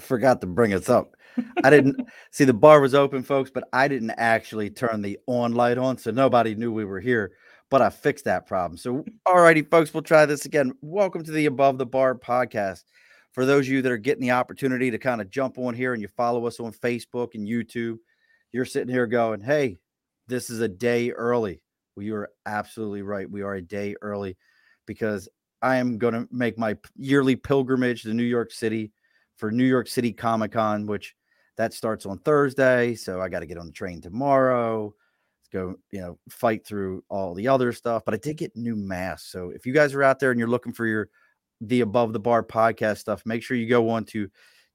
Forgot to bring us up. I didn't see the bar was open, folks, but I didn't actually turn the on light on, so nobody knew we were here. But I fixed that problem. So, alrighty, folks, we'll try this again. Welcome to the Above the Bar podcast. For those of you that are getting the opportunity to kind of jump on here and you follow us on Facebook and YouTube, you're sitting here going, "Hey, this is a day early." Well, you are absolutely right. We are a day early because I am going to make my yearly pilgrimage to New York City for New York City Comic Con, which that starts on Thursday. So I got to get on the train tomorrow. Let's go, you know, fight through all the other stuff. But I did get new masks. So if you guys are out there and you're looking for your the above the bar podcast stuff, make sure you go on to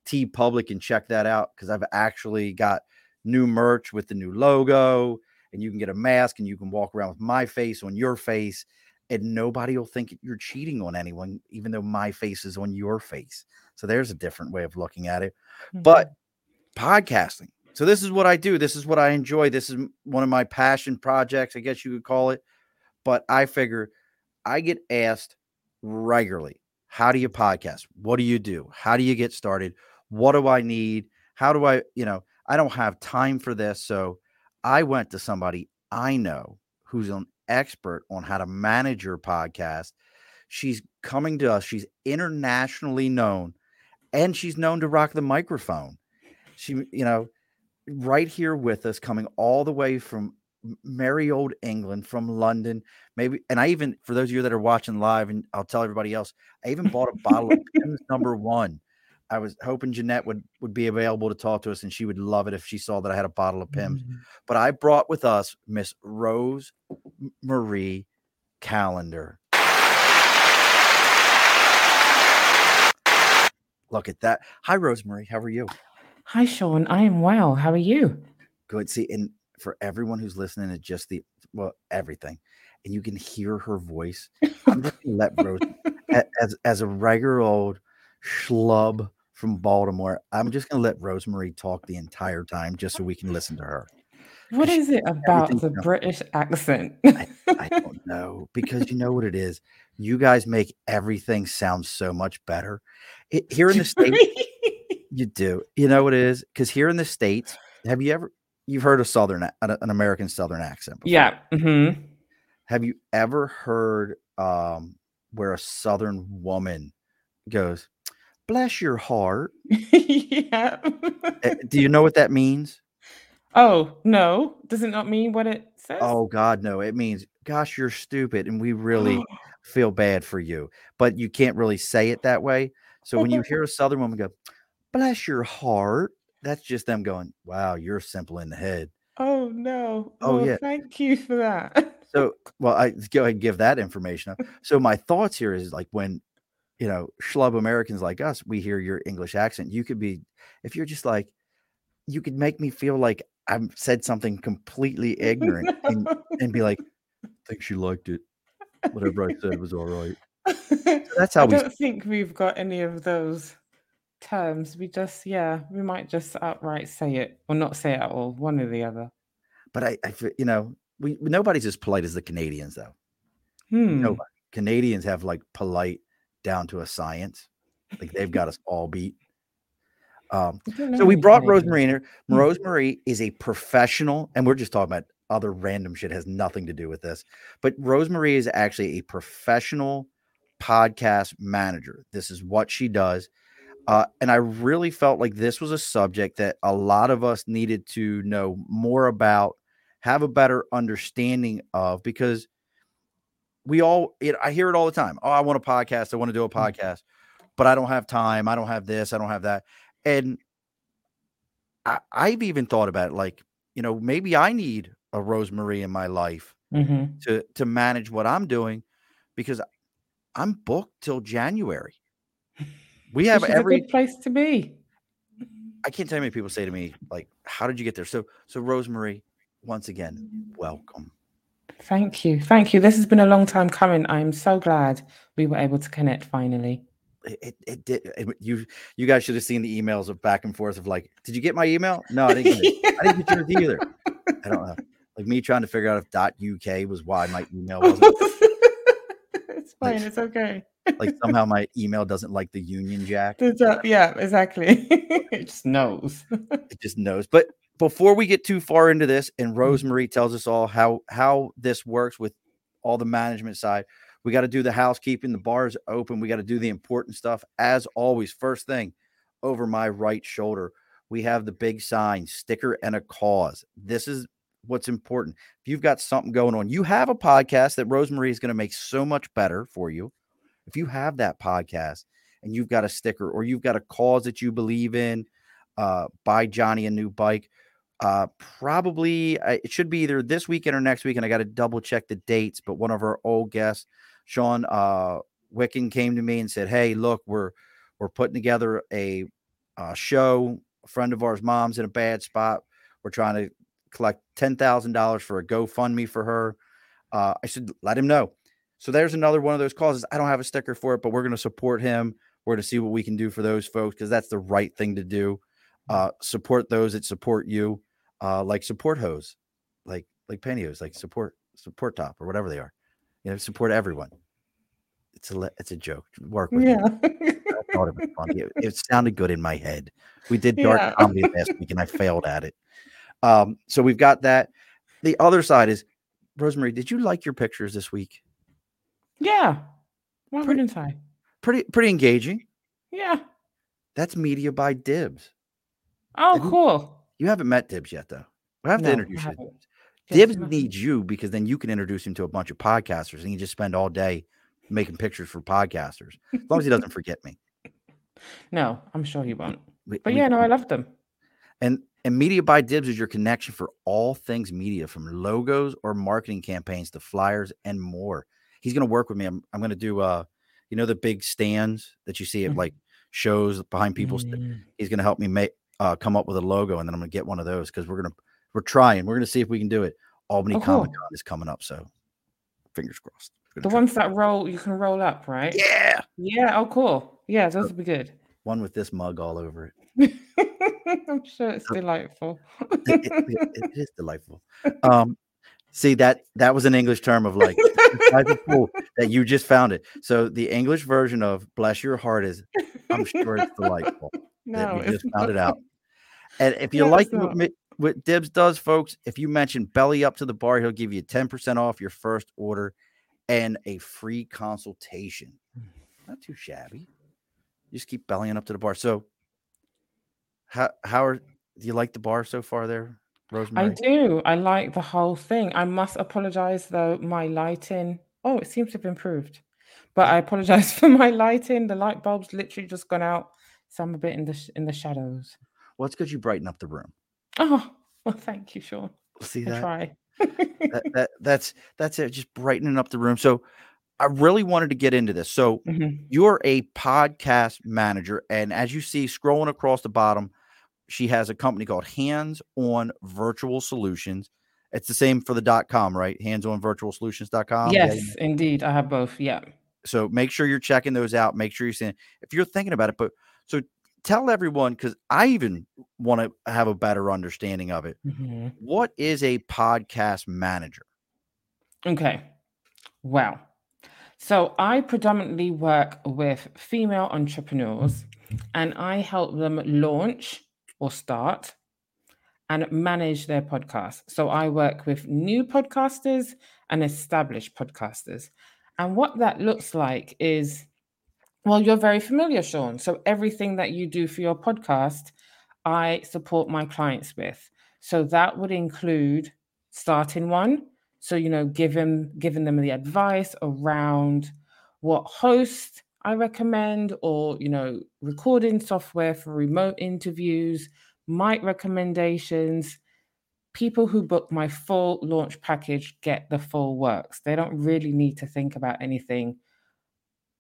TeePublic and check that out because I've actually got new merch with the new logo, and you can get a mask and you can walk around with my face on your face, and nobody will think you're cheating on anyone, even though my face is on your face. So there's a different way of looking at it. Mm-hmm. But podcasting. So this is what I do. This is what I enjoy. This is one of my passion projects, I guess you could call it. But I figure I get asked regularly, how do you podcast? What do you do? How do you get started? What do I need? How do I, you know, I don't have time for this. So I went to somebody I know who's an expert on how to manage your podcast. She's coming to us. She's internationally known and she's known to rock the microphone. She, you know, right here with us, coming all the way from merry old England, from London, maybe. And I even, for those of you that are watching live, and I'll tell everybody else, I even bought a bottle of Pimm's number one. I was hoping Jeanette would would be available to talk to us, and she would love it if she saw that I had a bottle of Pimm's. Mm-hmm. But I brought with us Miss Rose Marie Calendar. Look at that. Hi, Rosemary. How are you? Hi, Sean. I am well. How are you? Good. See, and for everyone who's listening to just the well, everything, and you can hear her voice. I'm just gonna let Rose as as a regular old schlub from Baltimore. I'm just gonna let Rosemary talk the entire time just so we can listen to her. What is it about the British accent? I, I, don't know because you know what it is. You guys make everything sound so much better. It, here in the states, you do. You know what it is because here in the states, have you ever you've heard a southern an American southern accent? Before. Yeah. Mm-hmm. Have you ever heard um, where a southern woman goes, "Bless your heart"? yeah. Eh, do you know what that means? Oh, no. Does it not mean what it says? Oh God, no. It means, gosh, you're stupid, and we really feel bad for you. But you can't really say it that way. So when you hear a Southern woman go, bless your heart, that's just them going, Wow, you're simple in the head. Oh no. Oh well, yeah. Thank you for that. so well, I go ahead and give that information. So my thoughts here is like when you know, schlub Americans like us, we hear your English accent. You could be, if you're just like, you could make me feel like I've said something completely ignorant and, and be like, I think she liked it. Whatever I said was all right. So that's how I we. don't think we've got any of those terms. We just, yeah, we might just outright say it or not say it at all, one or the other. But I, I you know, we nobody's as polite as the Canadians, though. Hmm. Nobody. Canadians have like polite down to a science. Like they've got us all beat. Um, so we brought Rosemary in here. Rosemary is a professional, and we're just talking about other random shit has nothing to do with this. But Rosemary is actually a professional podcast manager. This is what she does. Uh, and I really felt like this was a subject that a lot of us needed to know more about, have a better understanding of, because we all, it, I hear it all the time. Oh, I want a podcast. I want to do a mm. podcast, but I don't have time. I don't have this. I don't have that. And I, I've even thought about it, like, you know, maybe I need a Rosemary in my life mm-hmm. to to manage what I'm doing because I'm booked till January. We have every place to be. I can't tell you many people say to me, like, how did you get there? So, so Rosemary, once again, welcome. Thank you. Thank you. This has been a long time coming. I'm so glad we were able to connect finally. It, it did. It, you you guys should have seen the emails of back and forth of like, did you get my email? No, I didn't get it. I didn't get yours either. I don't know. Like me trying to figure out if .uk was why my email wasn't. it's fine. Like, it's okay. like somehow my email doesn't like the Union Jack. A, yeah, exactly. it just knows. it just knows. But before we get too far into this, and mm-hmm. Rosemary tells us all how how this works with all the management side, we got to do the housekeeping. The bar is open. We got to do the important stuff. As always, first thing over my right shoulder, we have the big sign, sticker, and a cause. This is what's important. If you've got something going on, you have a podcast that Rosemary is going to make so much better for you. If you have that podcast and you've got a sticker or you've got a cause that you believe in, uh, buy Johnny a new bike. Uh, probably uh, it should be either this weekend or next week, and I got to double check the dates. But one of our old guests, Sean uh, Wicken, came to me and said, "Hey, look, we're we're putting together a, a show. A friend of ours, mom's in a bad spot. We're trying to collect ten thousand dollars for a GoFundMe for her." Uh, I should let him know. So there's another one of those causes. I don't have a sticker for it, but we're going to support him. We're going to see what we can do for those folks because that's the right thing to do. Uh, support those that support you uh, like support hose, like like pantyhose, like support support top or whatever they are. You know, support everyone. It's a it's a joke. Work with yeah. me. I thought it was funny. It, it, sounded good in my head. We did dark yeah. comedy last week, and I failed at it. Um, so we've got that. The other side is Rosemary. Did you like your pictures this week? Yeah. Why pretty? Pretty pretty engaging. Yeah. That's media by Dibs. Oh, cool. You haven't met Dibs yet, though. We have no, to introduce you. Dibs needs you because then you can introduce him to a bunch of podcasters and he just spend all day making pictures for podcasters. As long as he doesn't forget me. No, I'm sure he won't. We, but we, yeah, no, I love them. And and Media by Dibs is your connection for all things media, from logos or marketing campaigns to flyers and more. He's going to work with me. I'm, I'm going to do, uh, you know, the big stands that you see at mm-hmm. like shows behind people. Mm-hmm. He's going to help me make uh, come up with a logo, and then I'm gonna get one of those because we're gonna we're trying. We're gonna see if we can do it. Albany oh, Comic Con is coming up, so fingers crossed. The ones that roll, you can roll up, right? Yeah. Yeah. Oh, cool. Yeah, those would be good. One with this mug all over it. I'm sure it's delightful. it, it, it, is delightful. Um, see that that was an English term of like cool that you just found it. So the English version of "bless your heart" is, I'm sure it's delightful. No, we just found it out. And if you like what, what Dibs does, folks, if you mention belly up to the bar, he'll give you 10% off your first order and a free consultation. Hmm. Not too shabby. You just keep bellying up to the bar. So, how how are do you like the bar so far there, Rosemary? I do. I like the whole thing. I must apologize though. My lighting. Oh, it seems to have improved. But I apologize for my lighting. The light bulb's literally just gone out so I'm a bit in the in the shadows. Well, it's because you brighten up the room. Oh, well, thank you, Sean. See that? I try. that, that, that's that's it. Just brightening up the room. So, I really wanted to get into this. So, mm-hmm. you're a podcast manager, and as you see, scrolling across the bottom, she has a company called Hands On Virtual Solutions. It's the same for the dot com, right? Hands on virtual solutions.com. Yes, yeah. indeed. I have both. Yeah. So make sure you're checking those out. Make sure you're saying if you're thinking about it, but so tell everyone because I even want to have a better understanding of it. Mm-hmm. What is a podcast manager? Okay. Well, so I predominantly work with female entrepreneurs and I help them launch or start and manage their podcast. So I work with new podcasters and established podcasters. And what that looks like is well, you're very familiar, Sean. So everything that you do for your podcast, I support my clients with. So that would include starting one. So, you know, giving giving them the advice around what host I recommend, or you know, recording software for remote interviews, mic recommendations. People who book my full launch package get the full works. They don't really need to think about anything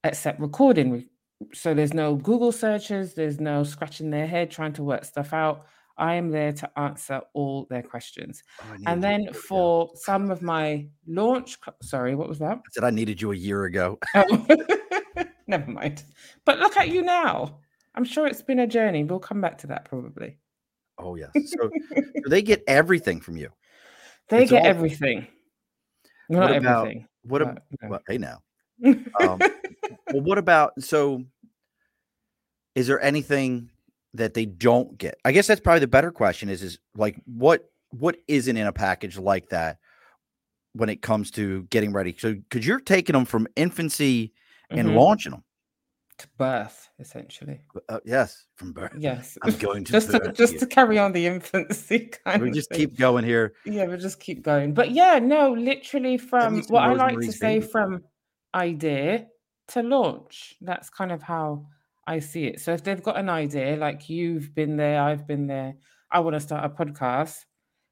except recording so there's no Google searches, there's no scratching their head trying to work stuff out. I am there to answer all their questions. Oh, and then for some of my launch, sorry, what was that? I said I needed you a year ago. Oh. Never mind. But look at you now. I'm sure it's been a journey. We'll come back to that probably. Oh yes. So, so they get everything from you. They It's get everything. Not What about- everything. What? ab- but, you know. well, hey now. Um, well, what about so? Is there anything that they don't get? I guess that's probably the better question. Is is like what what isn't in a package like that when it comes to getting ready? So because you're taking them from infancy and Mhm. launching them. to birth, essentially. Uh, yes, from birth. Yes. I'm going to just to just to carry on the infancy kind We of just thing. keep going here. Yeah, we'll just keep going. But yeah, no, literally from what I like to say Baby. from idea to launch. That's kind of how I see it. So if they've got an idea, like you've been there, I've been there, I want to start a podcast.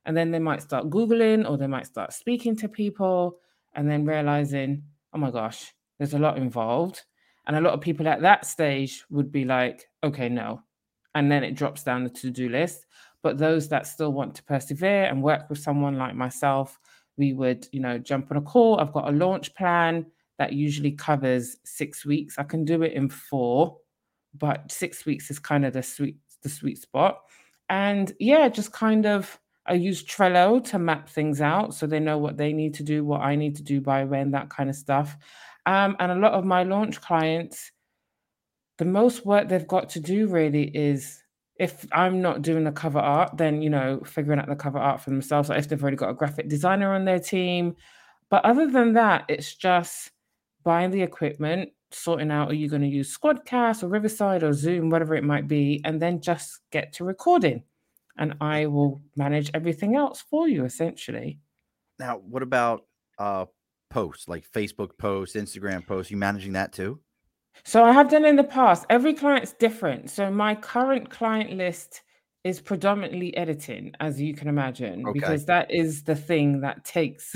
And then they might start Googling or they might start speaking to people and then realizing, oh my gosh, there's a lot involved. And a lot of people at that stage would be like, okay, no. And then it drops down the to do list. But those that still want to persevere and work with someone like myself, we would, you know, jump on a call. I've got a launch plan that usually covers six weeks. I can do it in four, but six weeks is kind of the sweet the sweet spot. And yeah, just kind of I use Trello to map things out so they know what they need to do, what I need to do by when, that kind of stuff. Um, and a lot of my launch clients, the most work they've got to do really is if I'm not doing the cover art, then you know, figuring out the cover art for themselves, or if they've already got a graphic designer on their team. But other than that, it's just buying the equipment, sorting out are you going to use Squadcast or Riverside or Zoom, whatever it might be, and then just get to recording. And I will manage everything else for you essentially. Now, what about uh posts like Facebook posts, Instagram posts? You managing that too? So I have done in the past. Every client's different. So my current client list is predominantly editing, as you can imagine, Okay. because that is the thing that takes.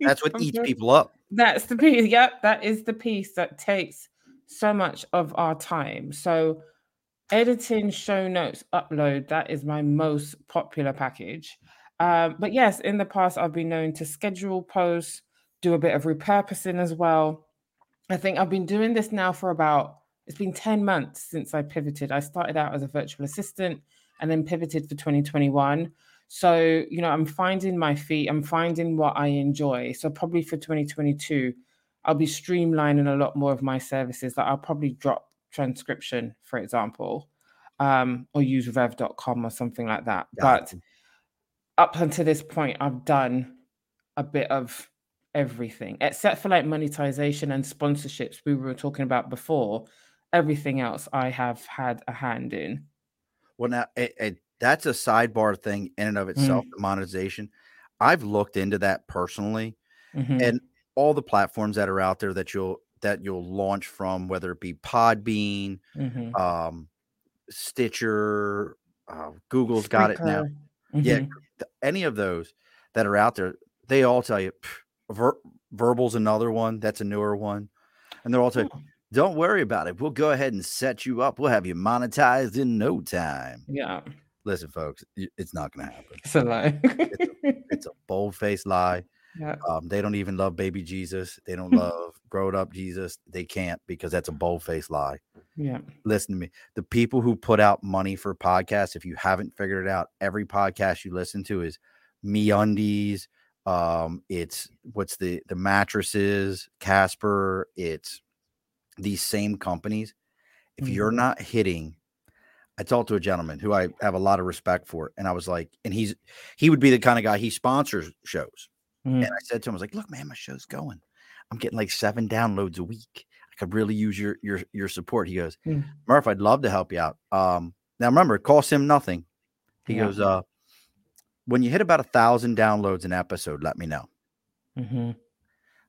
That's what eats people up. That's the piece. Yep, that is the piece that takes so much of our time. So editing show notes upload that is my most popular package um, but yes in the past i've been known to schedule posts do a bit of repurposing as well i think i've been doing this now for about it's been 10 months since i pivoted i started out as a virtual assistant and then pivoted for 2021 so you know i'm finding my feet i'm finding what i enjoy so probably for 2022 i'll be streamlining a lot more of my services that i'll probably drop transcription, for example, um, or use rev.com or something like that. But up until this point, I've done a bit of everything, except for like monetization and sponsorships we were talking about before. Everything else I have had a hand in. Well, now it, it, that's a sidebar thing in and of itself. the Monetization. I've looked into that personally, Mhm. and all the platforms that are out there that you'll that you'll launch from, whether it be Podbean, Mhm. um, Stitcher, uh, Google's got it now. Yeah, Mhm. th- any of those that are out there, they all tell you. Ver- Verbal's another one. That's a newer one, and they're all telling, Oh, "Don't worry about it. We'll go ahead and set you up. We'll have you monetized in no time." yeah, Listen, folks, it's not going to happen. it's a lie. It's a bold faced lie. yeah. Um, they don't even love baby Jesus. They don't love grown up Jesus. They can't because that's a bold faced lie. Yeah. Listen to me. The people who put out money for podcasts, if you haven't figured it out, every podcast you listen to is MeUndies. Um, it's what's the the mattresses, Casper. It's these same companies. If you're Mhm. not hitting, I talked to a gentleman who I have a lot of respect for, and I was like, and he's he would be the kind of guy he sponsors shows. Mm. And I said to him, I was like, look, man, my show's going. I'm getting like seven downloads a week. I could really use your your your support. He goes, Mm. Murph, I'd love to help you out. Um, now remember, it costs him nothing. He Yeah. goes, uh, when you hit about a thousand downloads an episode, let me know. Mm-hmm.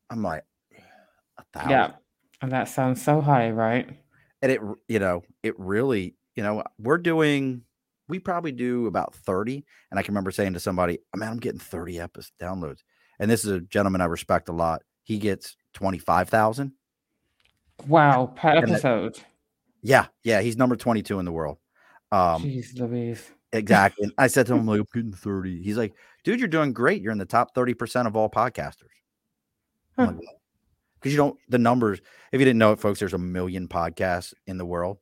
I'm like, a thousand. Yeah. And that sounds so high, right? And it, you know, it really, you know, we're doing, we probably do about 30. And I can remember saying to somebody, man, I'm getting 30 episodes downloads. And this is a gentleman I respect a lot. He gets 25,000. Wow, per And that- episode. Yeah, yeah, he's number 22 in the world. Um, Jeez Louise. exactly. And I said to him, like, I'm getting 30. He's like, dude, you're doing great. You're in the top 30% of all podcasters. Huh. Because you don't, the numbers, if you didn't know it, folks, there's a million podcasts in the world.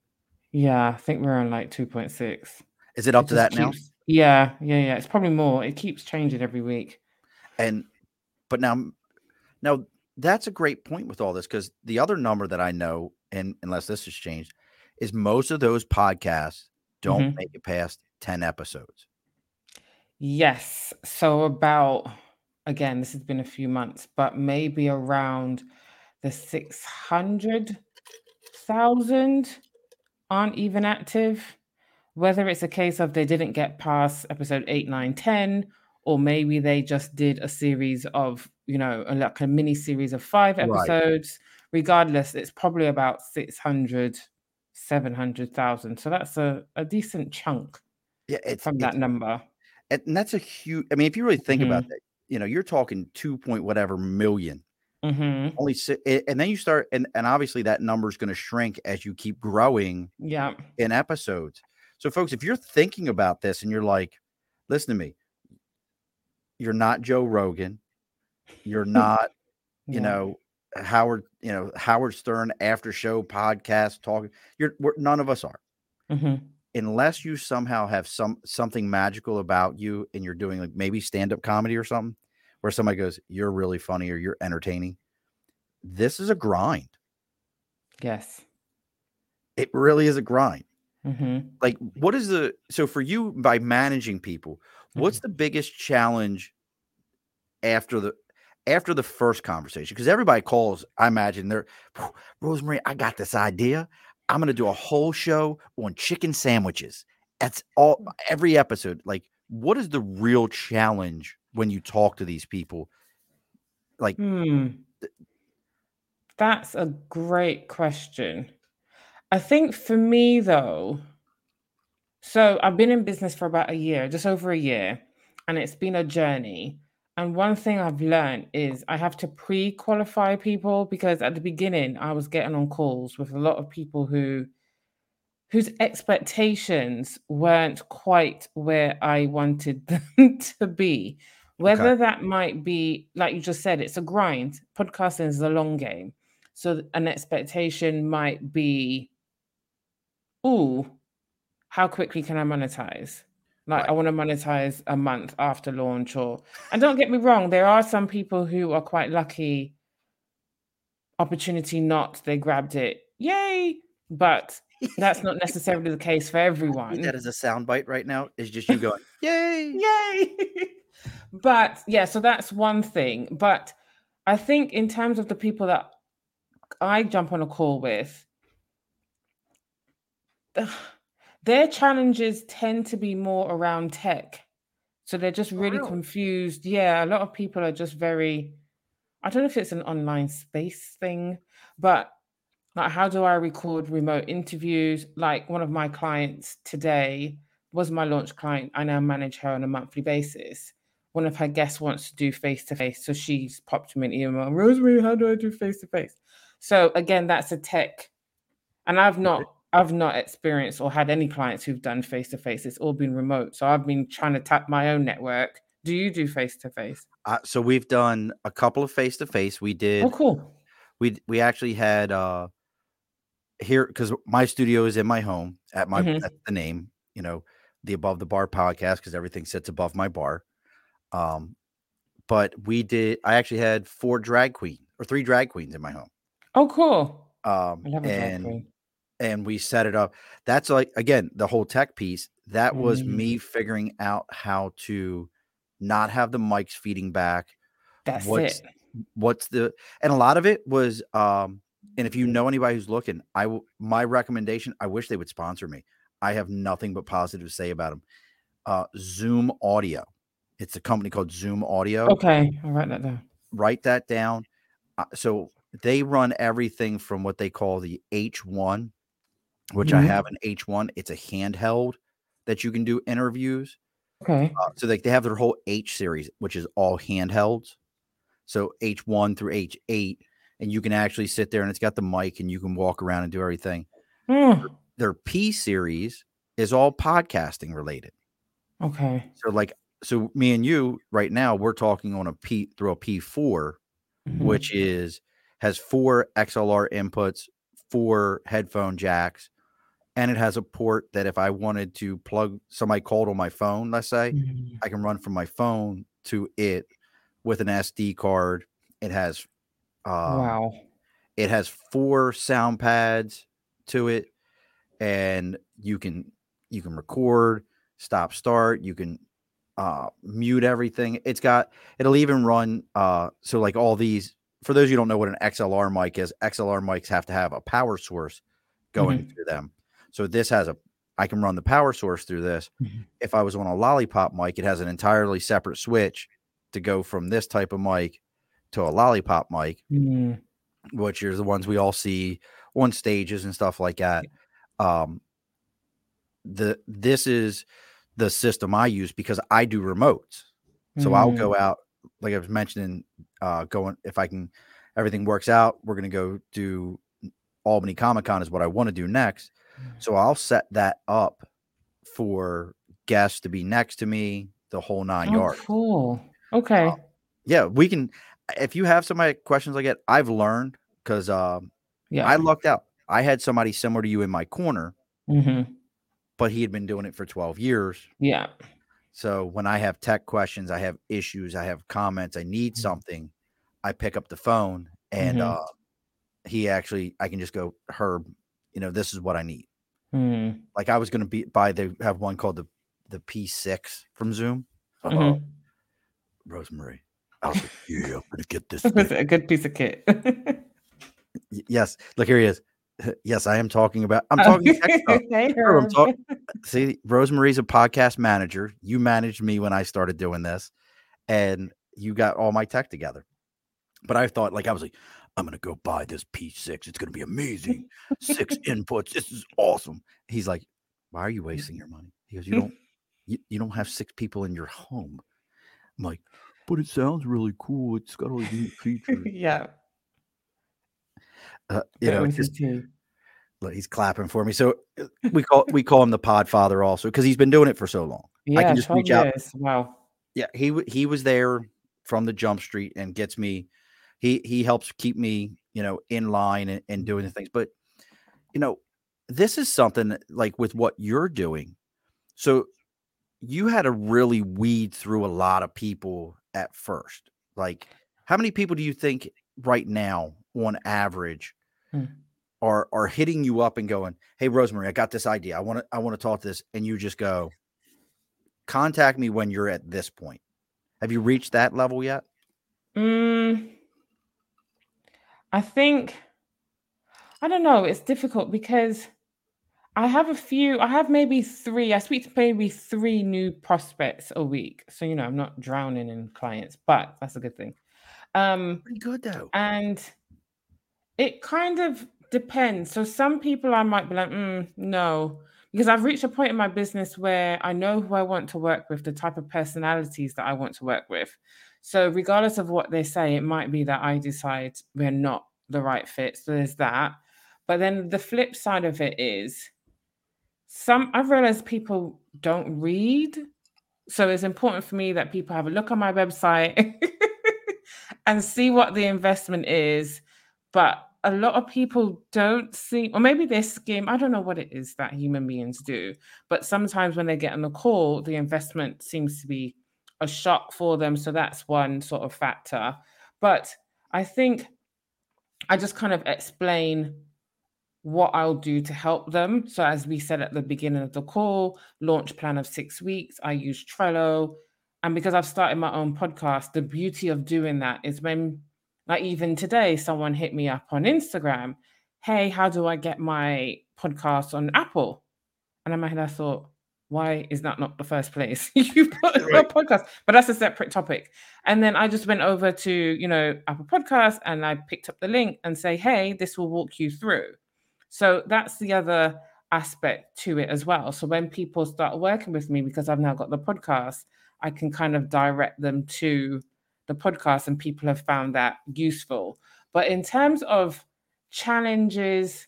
Yeah, I think we're on like 2.6. Is it up It to that now? Yeah, yeah, yeah. It's probably more. It keeps changing every week. And, but now, now that's a great point with all this because the other number that I know, and unless this has changed, is most of those podcasts don't Mhm. make it past 10 episodes. Yes. So about again, this has been a few months, but maybe around the 600,000 aren't even active. Whether it's a case of they didn't get past episode 8, 9, 10, or maybe they just did a series of, you know, a- like a mini series of five Right. episodes. Regardless, it's probably about 600, 700,000. So that's a, a decent chunk Yeah, from that number. and that's a huge. I mean, if you really think about Mhm. that, you know, you're talking two point whatever million. Hmm Only si- and then you start, and and obviously that number is going to shrink as you keep growing Yeah. in episodes. So, folks, if you're thinking about this and you're like, listen to me, you're not Joe Rogan, you're not, you know, Howard, you know, Howard Stern after show podcast talking. You're we're, none of us are. hmm unless you somehow have some something magical about you and you're doing like maybe stand-up comedy or something where somebody goes you're really funny or you're entertaining. This is a grind. Yes. it really is a grind. Hmm like what is the so for you by managing people what's the biggest challenge after the after the first conversation? Because everybody calls i imagine they're "Phew, rosemary i got this idea. I'm going to do a whole show on chicken sandwiches. That's all every episode. Like what is the real challenge when you talk to these people like Hmm. That's a great question. I think for me, though, so I've been in business for about a year, just over a year, and it's been a journey. And one thing I've learned is I have to pre qualify people because at the beginning, I was getting on calls with a lot of people who whose expectations weren't quite where I wanted them to be. Whether that might be, like you just said, it's a grind. Podcasting is a long game. So an expectation might be, oh, how quickly can I monetize? Like I want to monetize a month after launch, or and don't get me wrong, there are some people who are quite lucky. Opportunity not, they grabbed it. Yay! But that's not necessarily the case for everyone. That is a soundbite right now is just you going yay Yay! but yeah, so that's one thing. But I think in terms of the people that I jump on a call with, their challenges tend to be more around tech. So they're just really really? confused. Yeah, a lot of people are just very, I don't know if it's an online space thing, but like how do I record remote interviews? Like one of my clients today was my launch client. I now manage her on a monthly basis. One of her guests wants to do face to face. So she's popped me an email, Rosemary, how do I do face to face? So again, that's a tech. And I've not I've not experienced or had any clients who've done face to face. It's all been remote. So I've been trying to tap my own network. Do you do face to face? so we've done a couple of face to face we did Oh, cool. we we actually had uh here because my studio is in my home at my Mhm. that's the name you know the above the bar podcast because everything sits above my bar um but we did i actually had four drag queen or three drag queens in my home Oh, cool. um I love a drag and and we set it up that's like again the whole tech piece that was Mm. me figuring out how to not have the mics feeding back That's what's it. what's the and a lot of it was um and if you know anybody who's looking i my recommendation i wish they would sponsor me i have nothing but positive to say about them uh zoom audio it's a company called zoom audio Okay, I'll write that down. write that down uh, so they run everything from what they call the h1 which i Mhm. have an h1 it's a handheld that you can do interviews Okay. uh, so like they have their whole H series, which is all handhelds. So H1 through H8, and you can actually sit there and it's got the mic and you can walk around and do everything. Mm. Their P series is all podcasting related. Okay. So like so me and you right now we're talking on a P through a P4 Mhm. which is has four XLR inputs, four headphone jacks, and it has a port that if I wanted to plug somebody called on my phone, let's say, Mhm. I can run from my phone to it with an SD card. It has um, wow. it has four sound pads to it, and you can you can record, stop, start. You can uh, mute everything. It's got it'll even run. Uh, so like all these. For those of you who don't know what an XLR mic is, XLR mics have to have a power source going through them. So this has a. I can run the power source through this. Mhm. If I was on a lollipop mic, it has an entirely separate switch to go from this type of mic to a lollipop mic Mm. which are the ones we all see on stages and stuff like that. Um, the this is the system I use because I do remotes. So I'll Mm. go out, like I was mentioning, uh, going if I can, everything works out. We're gonna go do Albany Comic Con is what I want to do next. So I'll set that up for guests to be next to me, the whole nine Oh, yards. cool. Okay. Yeah, we can. If you have somebody questions like that, I've learned because um, yeah. I lucked out. I had somebody similar to you in my corner, hmm but he had been doing it for 12 years. Yeah. So when I have tech questions, I have issues, I have comments, I need Mhm. something, I pick up the phone and Mhm. uh he actually I can just go, Herb, you know, this is what I need. Mm. Like I was gonna be buy they have one called the the P6 from Zoom. Mhm. Rosemary. I was like, yeah, I'm gonna get this. A good piece of kit? Yes, look here he is. Yes, I am talking about I'm talking tech. I'm talk- See, Rosemary's a podcast manager. You managed me when I started doing this, and you got all my tech together. But I thought, like, I was like, I'm gonna go buy this P6. It's gonna be amazing. Six inputs. This is awesome. He's like, Why are you mm. wasting your money? He goes, You don't, you, you don't have six people in your home. I'm like, but it sounds really cool. It's got all these neat features. yeah. Uh, you know, just look, he's clapping for me. So uh, we call we call him the Podfather also because he's been doing it for so long. yeah, I can just 12 reach out. Wow. yeah he he was there from the jump street and gets me he he helps keep me you know in line and, and doing the things but you know this is something that, like with what you're doing so you had to really weed through a lot of people at first like how many people do you think right now on average Hmm. are are hitting you up and going hey rosemary i got this idea i want to i want to talk to this and you just go contact me when you're at this point have you reached that level yet Mm, I think I don't know. It's difficult because I have a few. I have maybe three. I speak to maybe three new prospects a week. So you know, I'm not drowning in clients, but that's a good thing. Um, pretty good though and it kind of depends. So some people I might be like, mm, no, because I've reached a point in my business where I know who I want to work with, the type of personalities that I want to work with. So regardless of what they say, it might be that I decide we're not the right fit. So there's that. But then the flip side of it is some I've realized people don't read. So it's important for me that people have a look on my website and see what the investment is. But a lot of people don't see, or maybe they skim. I don't know what it is that human beings do. But sometimes when they get on the call, the investment seems to be a shock for them. So that's one sort of factor. But I think I just kind of explain what I'll do to help them. So, as we said at the beginning of the call, launch plan of six weeks. I use Trello. And because I've started my own podcast, the beauty of doing that is when, like, even today, someone hit me up on Instagram Hey, how do I get my podcast on Apple? And in my head, I thought, why is that not the first place you put Right. podcast? But that's a separate topic. And then I just went over to, you know, Apple Podcast and I picked up the link and say, hey, this will walk you through. So that's the other aspect to it as well. So when people start working with me, because I've now got the podcast, I can kind of direct them to the podcast and people have found that useful. But in terms of challenges,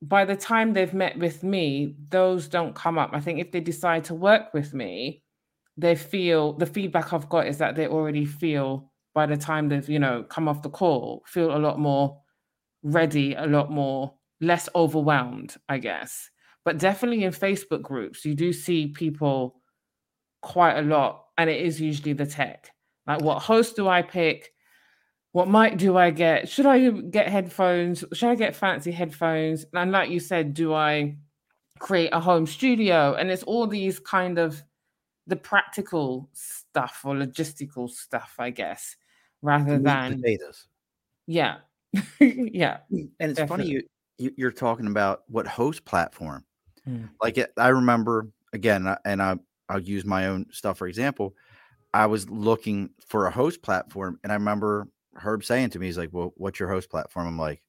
by the time they've met with me, those don't come up. I think if they decide to work with me, they feel the feedback I've got is that they already feel by the time they've, you know, come off the call, feel a lot more ready, a lot more less overwhelmed, I guess. But definitely in Facebook groups, you do see people quite a lot, and it is usually the tech. Like, what host do I pick? What mic do I get? Should I get headphones? Should I get fancy headphones? And like you said, do I create a home studio? And it's all these kind of the practical stuff or logistical stuff, I guess, rather than potatoes. Yeah, yeah. And it's funny Definitely. you, you are talking about what host platform. Mm. Like it, I remember again, and I I'll use my own stuff for example. I was looking for a host platform, and I remember Herb saying to me, "He's like, well, what's your host platform?" I'm like,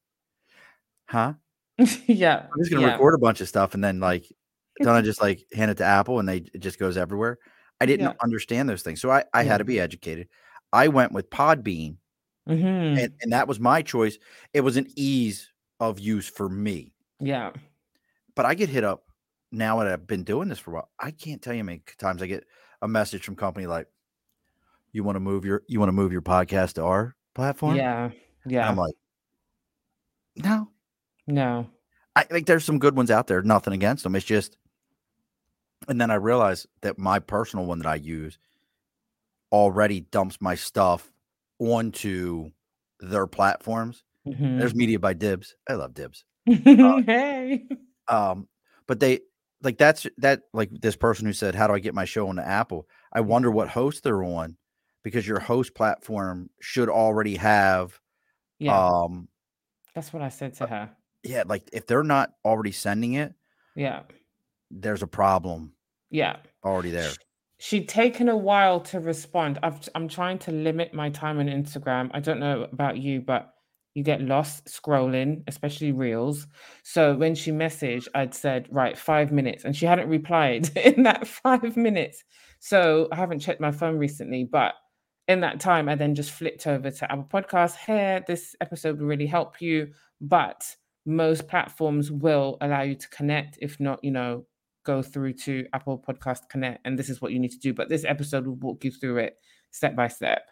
"Huh? yeah, I'm just gonna yeah, record a bunch of stuff, and then like, don't I just like hand it to Apple, and they it just goes everywhere?" I didn't yeah. understand those things, so I I had to be educated. I went with Podbean, Mhm. and and that was my choice. It was an ease of use for me. Yeah. But I get hit up now that I've been doing this for a while. I can't tell you how many times I get a message from company like, "You want to move your you want to move your podcast to our platform?" Yeah. And Yeah. I'm like, "No." No. I like there's some good ones out there. Nothing against them. It's just, and then I realized that my personal one that I use already dumps my stuff onto their platforms. Mhm. There's media by Dibs. I love Dibs. hey. Um, but they like that's that like this person who said, "How do I get my show on the Apple?" I wonder what host they're on because your host platform should already have Yeah. um That's what I said to her. yeah, like if they're not already sending it, Yeah. there's a problem Yeah. already there. She'd taken a while to respond. I've, I'm trying to limit my time on Instagram. I don't know about you, but you get lost scrolling, especially reels. So when she messaged, I'd said, right, five minutes. And she hadn't replied in that five minutes. So I haven't checked my phone recently, but in that time, I then just flipped over to Apple Podcasts. Here, this episode will really help you. But most platforms will allow you to connect. If not, you know, go through to Apple Podcast Connect, and this is what you need to do. But this episode will walk you through it step by step.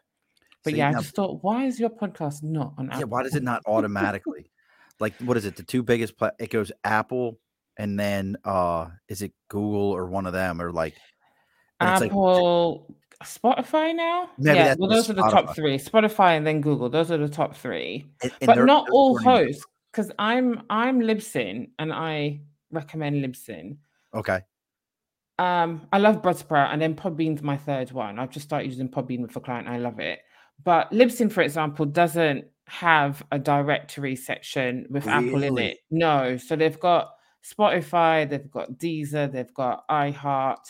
But See, yeah, I now- just thought, why is your podcast not on Apple? Yeah, why does it not automatically? like, what is it? The two biggest pla- it goes Apple, and then uh, is it Google or one of them, or like, it's like Apple, Spotify now? Yeah, well, those are the top three. Spotify and then Google. Those are the top three. and- and but they're- not they're all hosts, because I'm I'm Libsyn and I recommend Libsyn. Okay, Um, I love Buzzsprout, and then Podbean's my third one. I've just started using Podbean with a client. I love it. But Libsyn, for example, doesn't have a directory section with Apple in it. No. So they've got Spotify, they've got Deezer, they've got iHeart,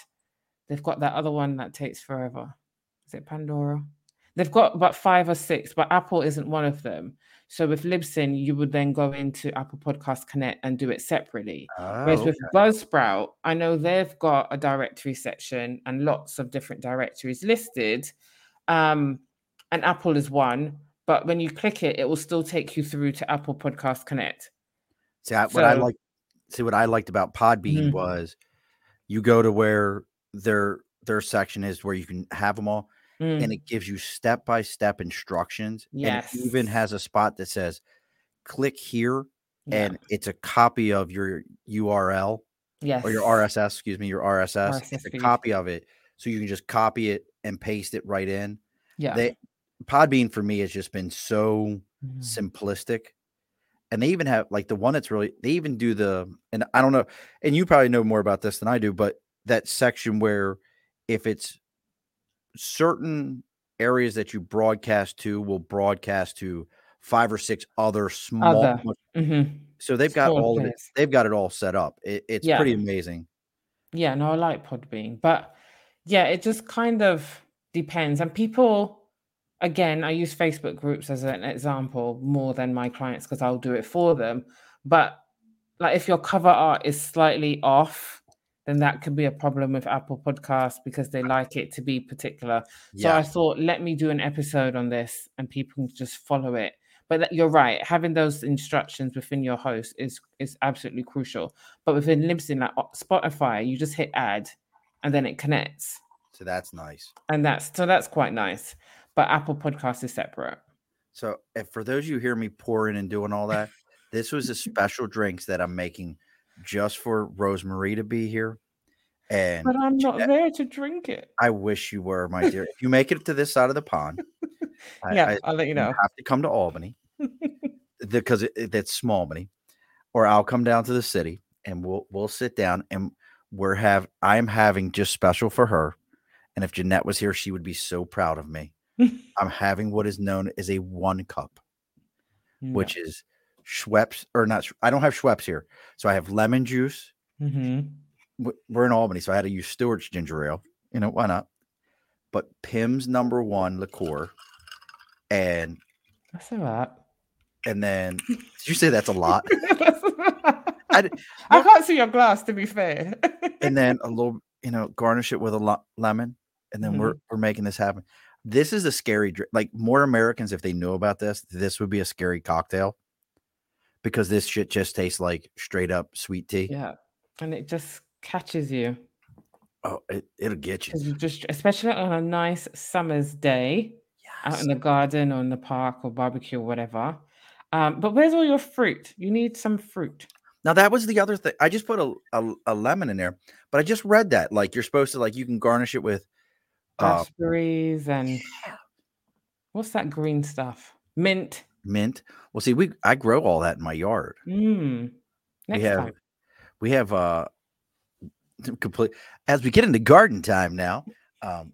they've got that other one that takes forever. Is it Pandora? They've got about five or six, but Apple isn't one of them. So with Libsyn, you would then go into Apple Podcast Connect and do it separately. Whereas oh, with Buzzsprout, I know they've got a directory section and lots of different directories listed. Um, and Apple is one, but when you click it, it will still take you through to Apple Podcast Connect. see I, what I like. See what I liked about Podbean Mhm. was you go to where their their section is where you can have them all, Mm, and it gives you step by step instructions. And it even has a spot that says, "Click here," yeah, and it's a copy of your URL yes. or your RSS, excuse me, your RSS. RSS it's a copy of it, so you can just copy it and paste it right in. Yeah. They Podbean for me has just been so Mm, simplistic. And they even have like the one that's really they even do the and I don't know, and you probably know more about this than I do, but that section where if it's certain areas that you broadcast to will broadcast to five or six other small Other. mhm. so they've got all of it they've got it all set up it, it's Yeah. pretty amazing Yeah, no, I like Podbean, but yeah, it just kind of depends. And people, again, I use Facebook groups as an example more than my clients because I'll do it for them. But like if your cover art is slightly off, then that could be a problem with Apple Podcasts because they like it to be particular. So I thought, let me do an episode on this and people can just follow it. but you're right. Having those instructions within your host is is absolutely crucial. But within Libsyn, like Spotify, you just hit add, and then it connects. So that's nice. And that's so that's quite nice. But Apple Podcast is separate. So if for those of you who hear me pouring and doing all that, this was a special drinks that I'm making just for Rosemary to be here. And but I'm not there to drink it. I wish you were, my dear. if you make it to this side of the pond, yeah, I, will let you know. You have to come to Albany because it, it, it's Smallbany, or I'll come down to the city and we'll we'll sit down and we're have I am having just special for her. And if Jeanette was here, she would be so proud of me. I'm having what is known as a one cup, which is Schweppes or not. I don't have Schweppes here, so I have lemon juice. Mm-hmm we're in Albany, so I had to use Stewart's ginger ale. You know, why not? But Pimm's number one liqueur, and that's a lot. And then, did you say that's a lot? I, I can't see your glass, to be fair. and then a little, you know, garnish it with a lo- lemon, and then mm-hmm. we're we're making this happen. This is a scary drink. Like more Americans, if they knew about this, this would be a scary cocktail because this shit just tastes like straight up sweet tea. Yeah, and it just catches you. Oh, it, it'll get you. just, especially on a nice summer's day, yes. out in the garden or in the park or barbecue or whatever. Um, but where's all your fruit? You need some fruit. Now that was the other thing. I just put a, a, a lemon in there, but I just read that like you're supposed to like you can garnish it with raspberries uh, and yeah. what's that green stuff? Mint. Mint. Well, see, we I grow all that in my yard. Mm. Next we have time. we have uh complete as we get into garden time now um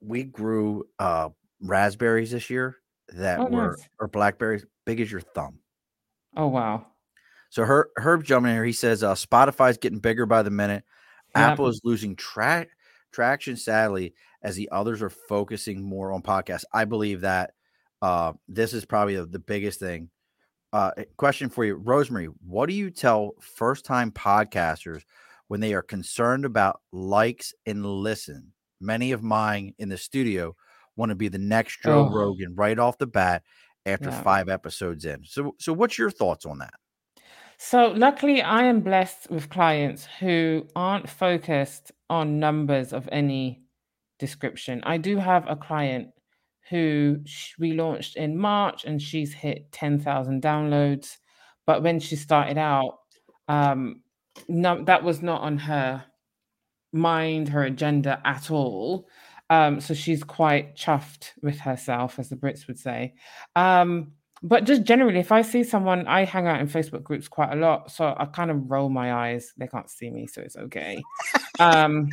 we grew uh raspberries this year that oh, were nice. or blackberries big as your thumb oh wow so her herb jumping here he says uh spotify's getting bigger by the minute yep. apple is losing track traction sadly as the others are focusing more on podcasts i believe that uh this is probably the, the biggest thing uh question for you Rosemary. what do you tell first time podcasters when they are concerned about likes and listen. Many of mine in the studio want to be the next Joe oh. Rogan right off the bat after yeah. five episodes in. So, so what's your thoughts on that? So, luckily, I am blessed with clients who aren't focused on numbers of any description. I do have a client who we launched in March and she's hit 10,000 downloads. But when she started out, um, no, that was not on her mind, her agenda at all. Um, so she's quite chuffed with herself, as the Brits would say. Um, but just generally, if I see someone, I hang out in Facebook groups quite a lot, so I kind of roll my eyes. They can't see me, so it's okay. um,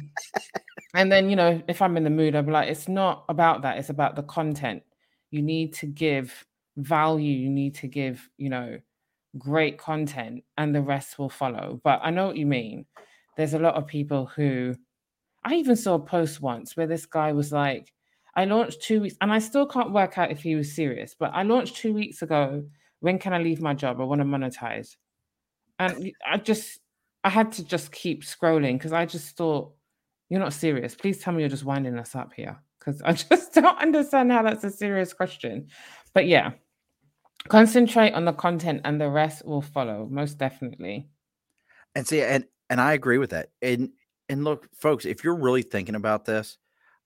and then, you know, if I'm in the mood, I'm like, it's not about that. It's about the content. You need to give value. You need to give, you know, great content and the rest will follow. But I know what you mean. There's a lot of people who I even saw a post once where this guy was like, I launched two weeks and I still can't work out if he was serious, but I launched two weeks ago. When can I leave my job? I want to monetize. And I just, I had to just keep scrolling because I just thought, you're not serious. Please tell me you're just winding us up here because I just don't understand how that's a serious question. But yeah, Concentrate on the content and the rest will follow, most definitely. And see, and and I agree with that. And and look, folks, if you're really thinking about this,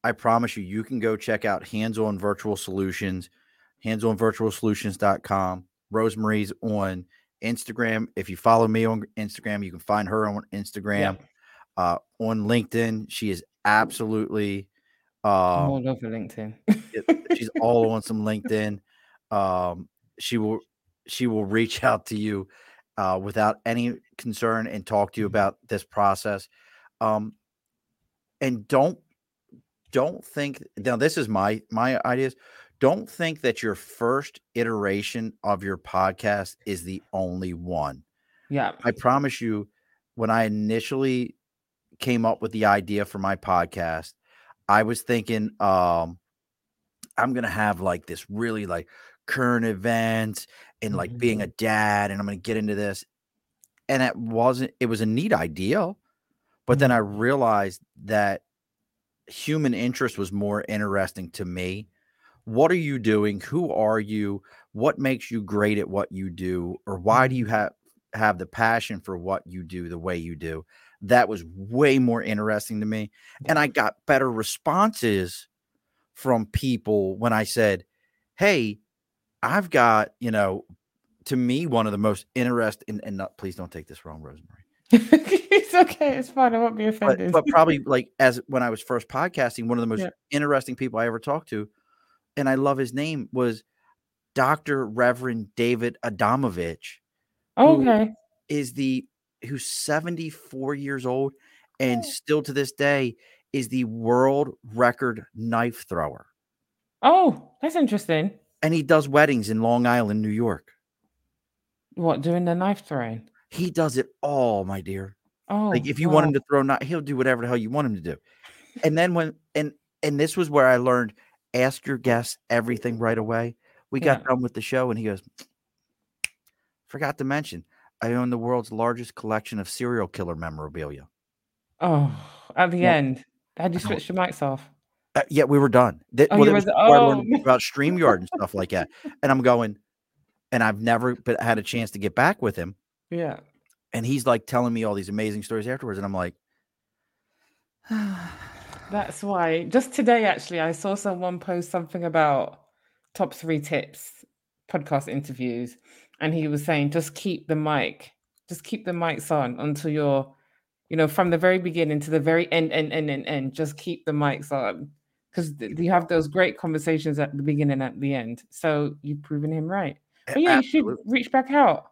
I promise you, you can go check out Hands On Virtual Solutions, handsonvirtualsolutions.com. Rosemarie's on Instagram. If you follow me on Instagram, you can find her on Instagram. Uh, on LinkedIn, she is absolutely um, all over LinkedIn. she's all on some LinkedIn. Um, she will she will reach out to you uh, without any concern and talk to you mm-hmm. about this process. Um, and don't don't think now this is my my ideas. Don't think that your first iteration of your podcast is the only one. Yeah. I promise you, when I initially came up with the idea for my podcast, I was thinking um I'm gonna have like this really like current events and like mm-hmm. being a dad and I'm going to get into this. And it wasn't, it was a neat idea. But mm-hmm. then I realized that human interest was more interesting to me what are you doing? Who are you? What makes you great at what you do? Or why do you Mhm. have have the passion for what you do the way you do? That was way more interesting to me. And I got better responses from people when I said, Hey, I've got, you know, to me, one of the most interesting and not please don't take this wrong, Rosemary. It's okay. It's fine. I won't be offended. but probably like as when I was first podcasting, one of the most Yeah. interesting people I ever talked to, and I love his name, was Dr. Reverend David Adamovich, okay. is the who's 74 years old and Oh. still to this day is the world record knife thrower. Oh, that's interesting. And he does weddings in Long Island, New York. What doing the knife throwing? He does it all, my dear. Oh, Like if you want him to throw knife, he'll do whatever the hell you want him to do. And then when and and this was where I learned ask your guests everything right away. We got Yeah. done with the show and he goes, forgot to mention, I own the world's largest collection of serial killer memorabilia. Oh, at the end, had you switched your mics off? Uh, yeah, we were done. That, Oh, well, you that were was before I oh, learned about StreamYard and stuff like that. And I'm going, and I've never but had a chance to get back with him. Yeah. And he's like telling me all these amazing stories afterwards. And I'm like, That's why. Just today, actually, I saw someone post something about top three tips, podcast interviews, and he was saying just keep the mic, just keep the mics on until you're, you know, from the very beginning to the very end, end, end, end, end. Just keep the mics on because you have those great conversations at the beginning, and at the end. So you've proven him right. "A- But yeah, you should reach back out.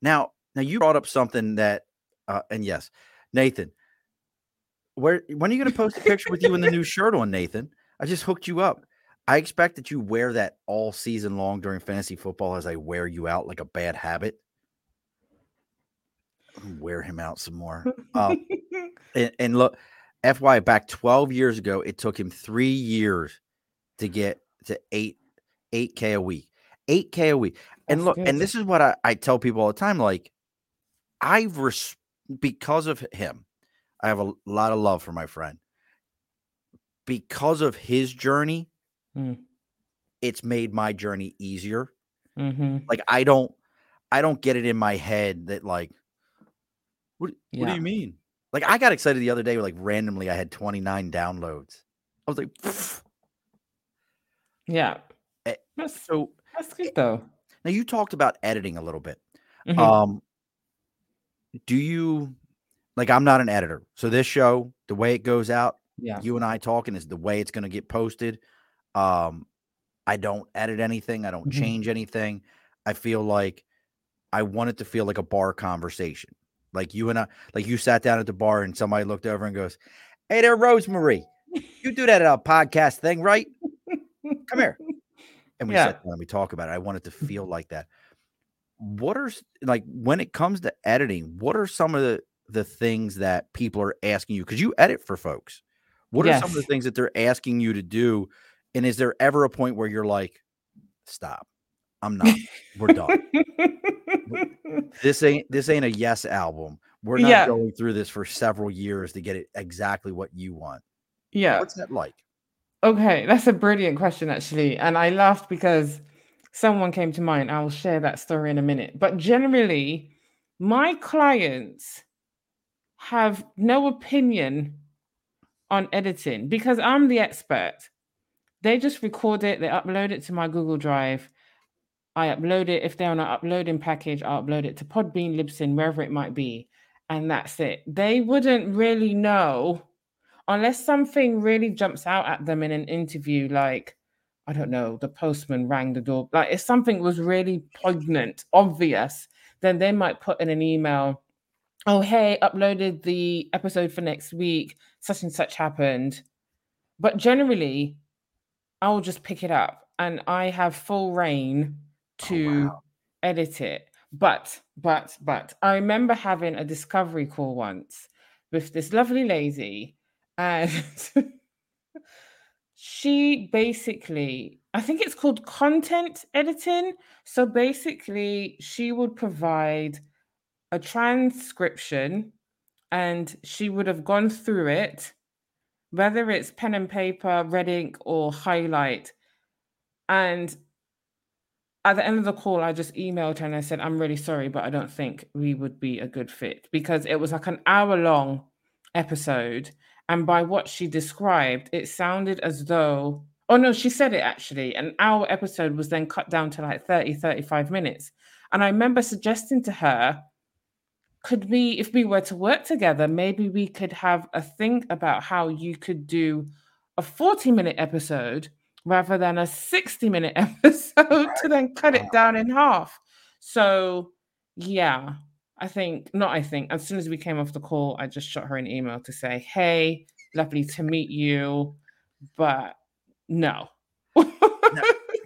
Now, now you brought up something that, uh, and yes, Nathan, where when are you going to post a picture with you in the new shirt on, Nathan? I just hooked you up. I expect that you wear that all season long during fantasy football as I wear you out like a bad habit. Wear him out some more. Um, and, and look, FY back 12 years ago, it took him three years to get to eight, 8K a week. 8K a week. And look, and this is what I, I tell people all the time. Like, I've res- because of him, I have a lot of love for my friend. Because of his journey, Mm. it's made my journey easier. hmm Like I don't, I don't get it in my head that like, what, what do you mean? Like I got excited the other day, like randomly, I had 29 downloads. I was like, "Pfft." Yeah. Eh, That's so that's good though. now you talked about editing a little bit. Mhm. Um, do you like? I'm not an editor, so this show, the way it goes out, yeah. you and I talking is the way it's going to get posted. Um, I don't edit anything. I don't Mhm. change anything. I feel like I want it to feel like a bar conversation. Like you and I, like you sat down at the bar and somebody looked over and goes, "Hey there, Rosemary, you do that uh, podcast thing, right? Come here." And we Yeah. sit down and we talk about it. I want it to feel like that. What are like when it comes to editing? What are some of the the things that people are asking you? Because you edit for folks. What are some of the things that they're asking you to do? And is there ever a point where you're like, "Stop, I'm not. We're done. This ain't this ain't a yes album. We're not Yeah. going through this for several years to get it exactly what you want." yeah. What's that like? Okay, that's a brilliant question, actually. And I laughed because someone came to mind. I'll share that story in a minute. But generally, my clients have no opinion on editing because I'm the expert. They just record it, they upload it to my Google Drive. I upload it. If they're on an uploading package, I'll upload it to Podbean, Libsyn, wherever it might be. And that's it. They wouldn't really know unless something really jumps out at them in an interview, like, I don't know, the postman rang the door. Like, if something was really poignant, obvious, then they might put in an email, oh, hey, uploaded the episode for next week, such and such happened. But generally, I'll just pick it up and I have full reign Oh, to wow. edit it. But, but, but I remember having a discovery call once with this lovely lady, and she basically, I think it's called content editing. So basically, she would provide a transcription and she would have gone through it, whether it's pen and paper, red ink, or highlight. And at the end of the call, I just emailed her and I said, I'm really sorry, but I don't think we would be a good fit because it was like an hour long episode. And by what she described, it sounded as though, oh no, she said it actually. And our episode was then cut down to like 30, 35 minutes. And I remember suggesting to her, could we, if we were to work together, maybe we could have a think about how you could do a 40 minute episode rather than a 60 minute episode to then cut it down in half. So, yeah, I think, not I think, as soon as we came off the call, I just shot her an email to say, hey, lovely to meet you, but no. now,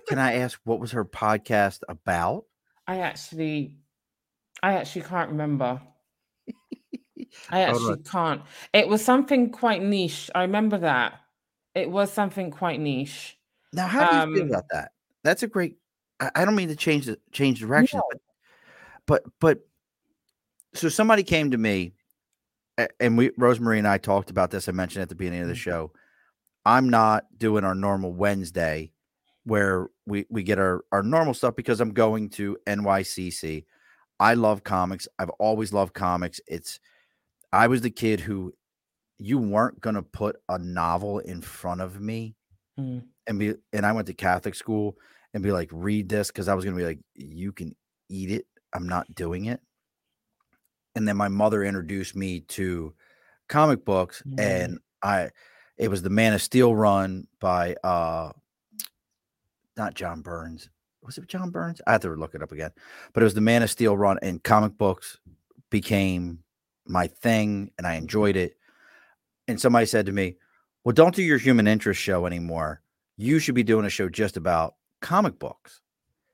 can I ask what was her podcast about? I actually, I actually can't remember. I actually can't. It was something quite niche. I remember that. It was something quite niche. Now, how do you um, feel about that? That's a great. I, I don't mean to change the change direction, but but but so somebody came to me, and we Rosemary and I talked about this. I mentioned at the beginning of the mm-hmm. show. I'm not doing our normal Wednesday where we we get our our normal stuff because I'm going to NYCC. I love comics. I've always loved comics. It's I was the kid who you weren't going to put a novel in front of me mm. and be and I went to Catholic school and be like read this cuz I was going to be like you can eat it. I'm not doing it. And then my mother introduced me to comic books mm. and I it was the Man of Steel run by uh not John Burns. Was it John Burns? I have to look it up again. But it was the Man of Steel run and comic books became my thing and I enjoyed it. And somebody said to me, Well, don't do your human interest show anymore. You should be doing a show just about comic books.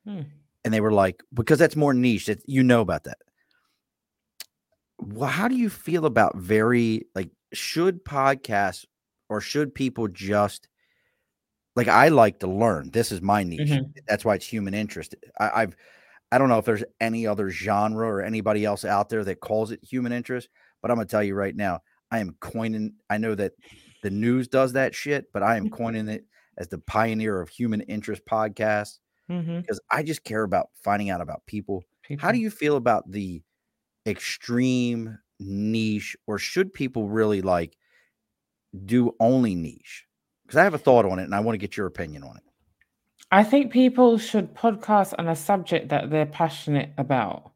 Hmm. And they were like, Because that's more niche. That you know about that. Well, how do you feel about very like should podcasts or should people just like I like to learn? This is my niche. Mm-hmm. That's why it's human interest. I, I've I don't know if there's any other genre or anybody else out there that calls it human interest, but I'm gonna tell you right now, I am coining. I know that the news does that shit, but I am coining it as the pioneer of human interest podcast mm-hmm. because I just care about finding out about people. people. How do you feel about the extreme niche, or should people really like do only niche? Because I have a thought on it, and I want to get your opinion on it. I think people should podcast on a subject that they're passionate about.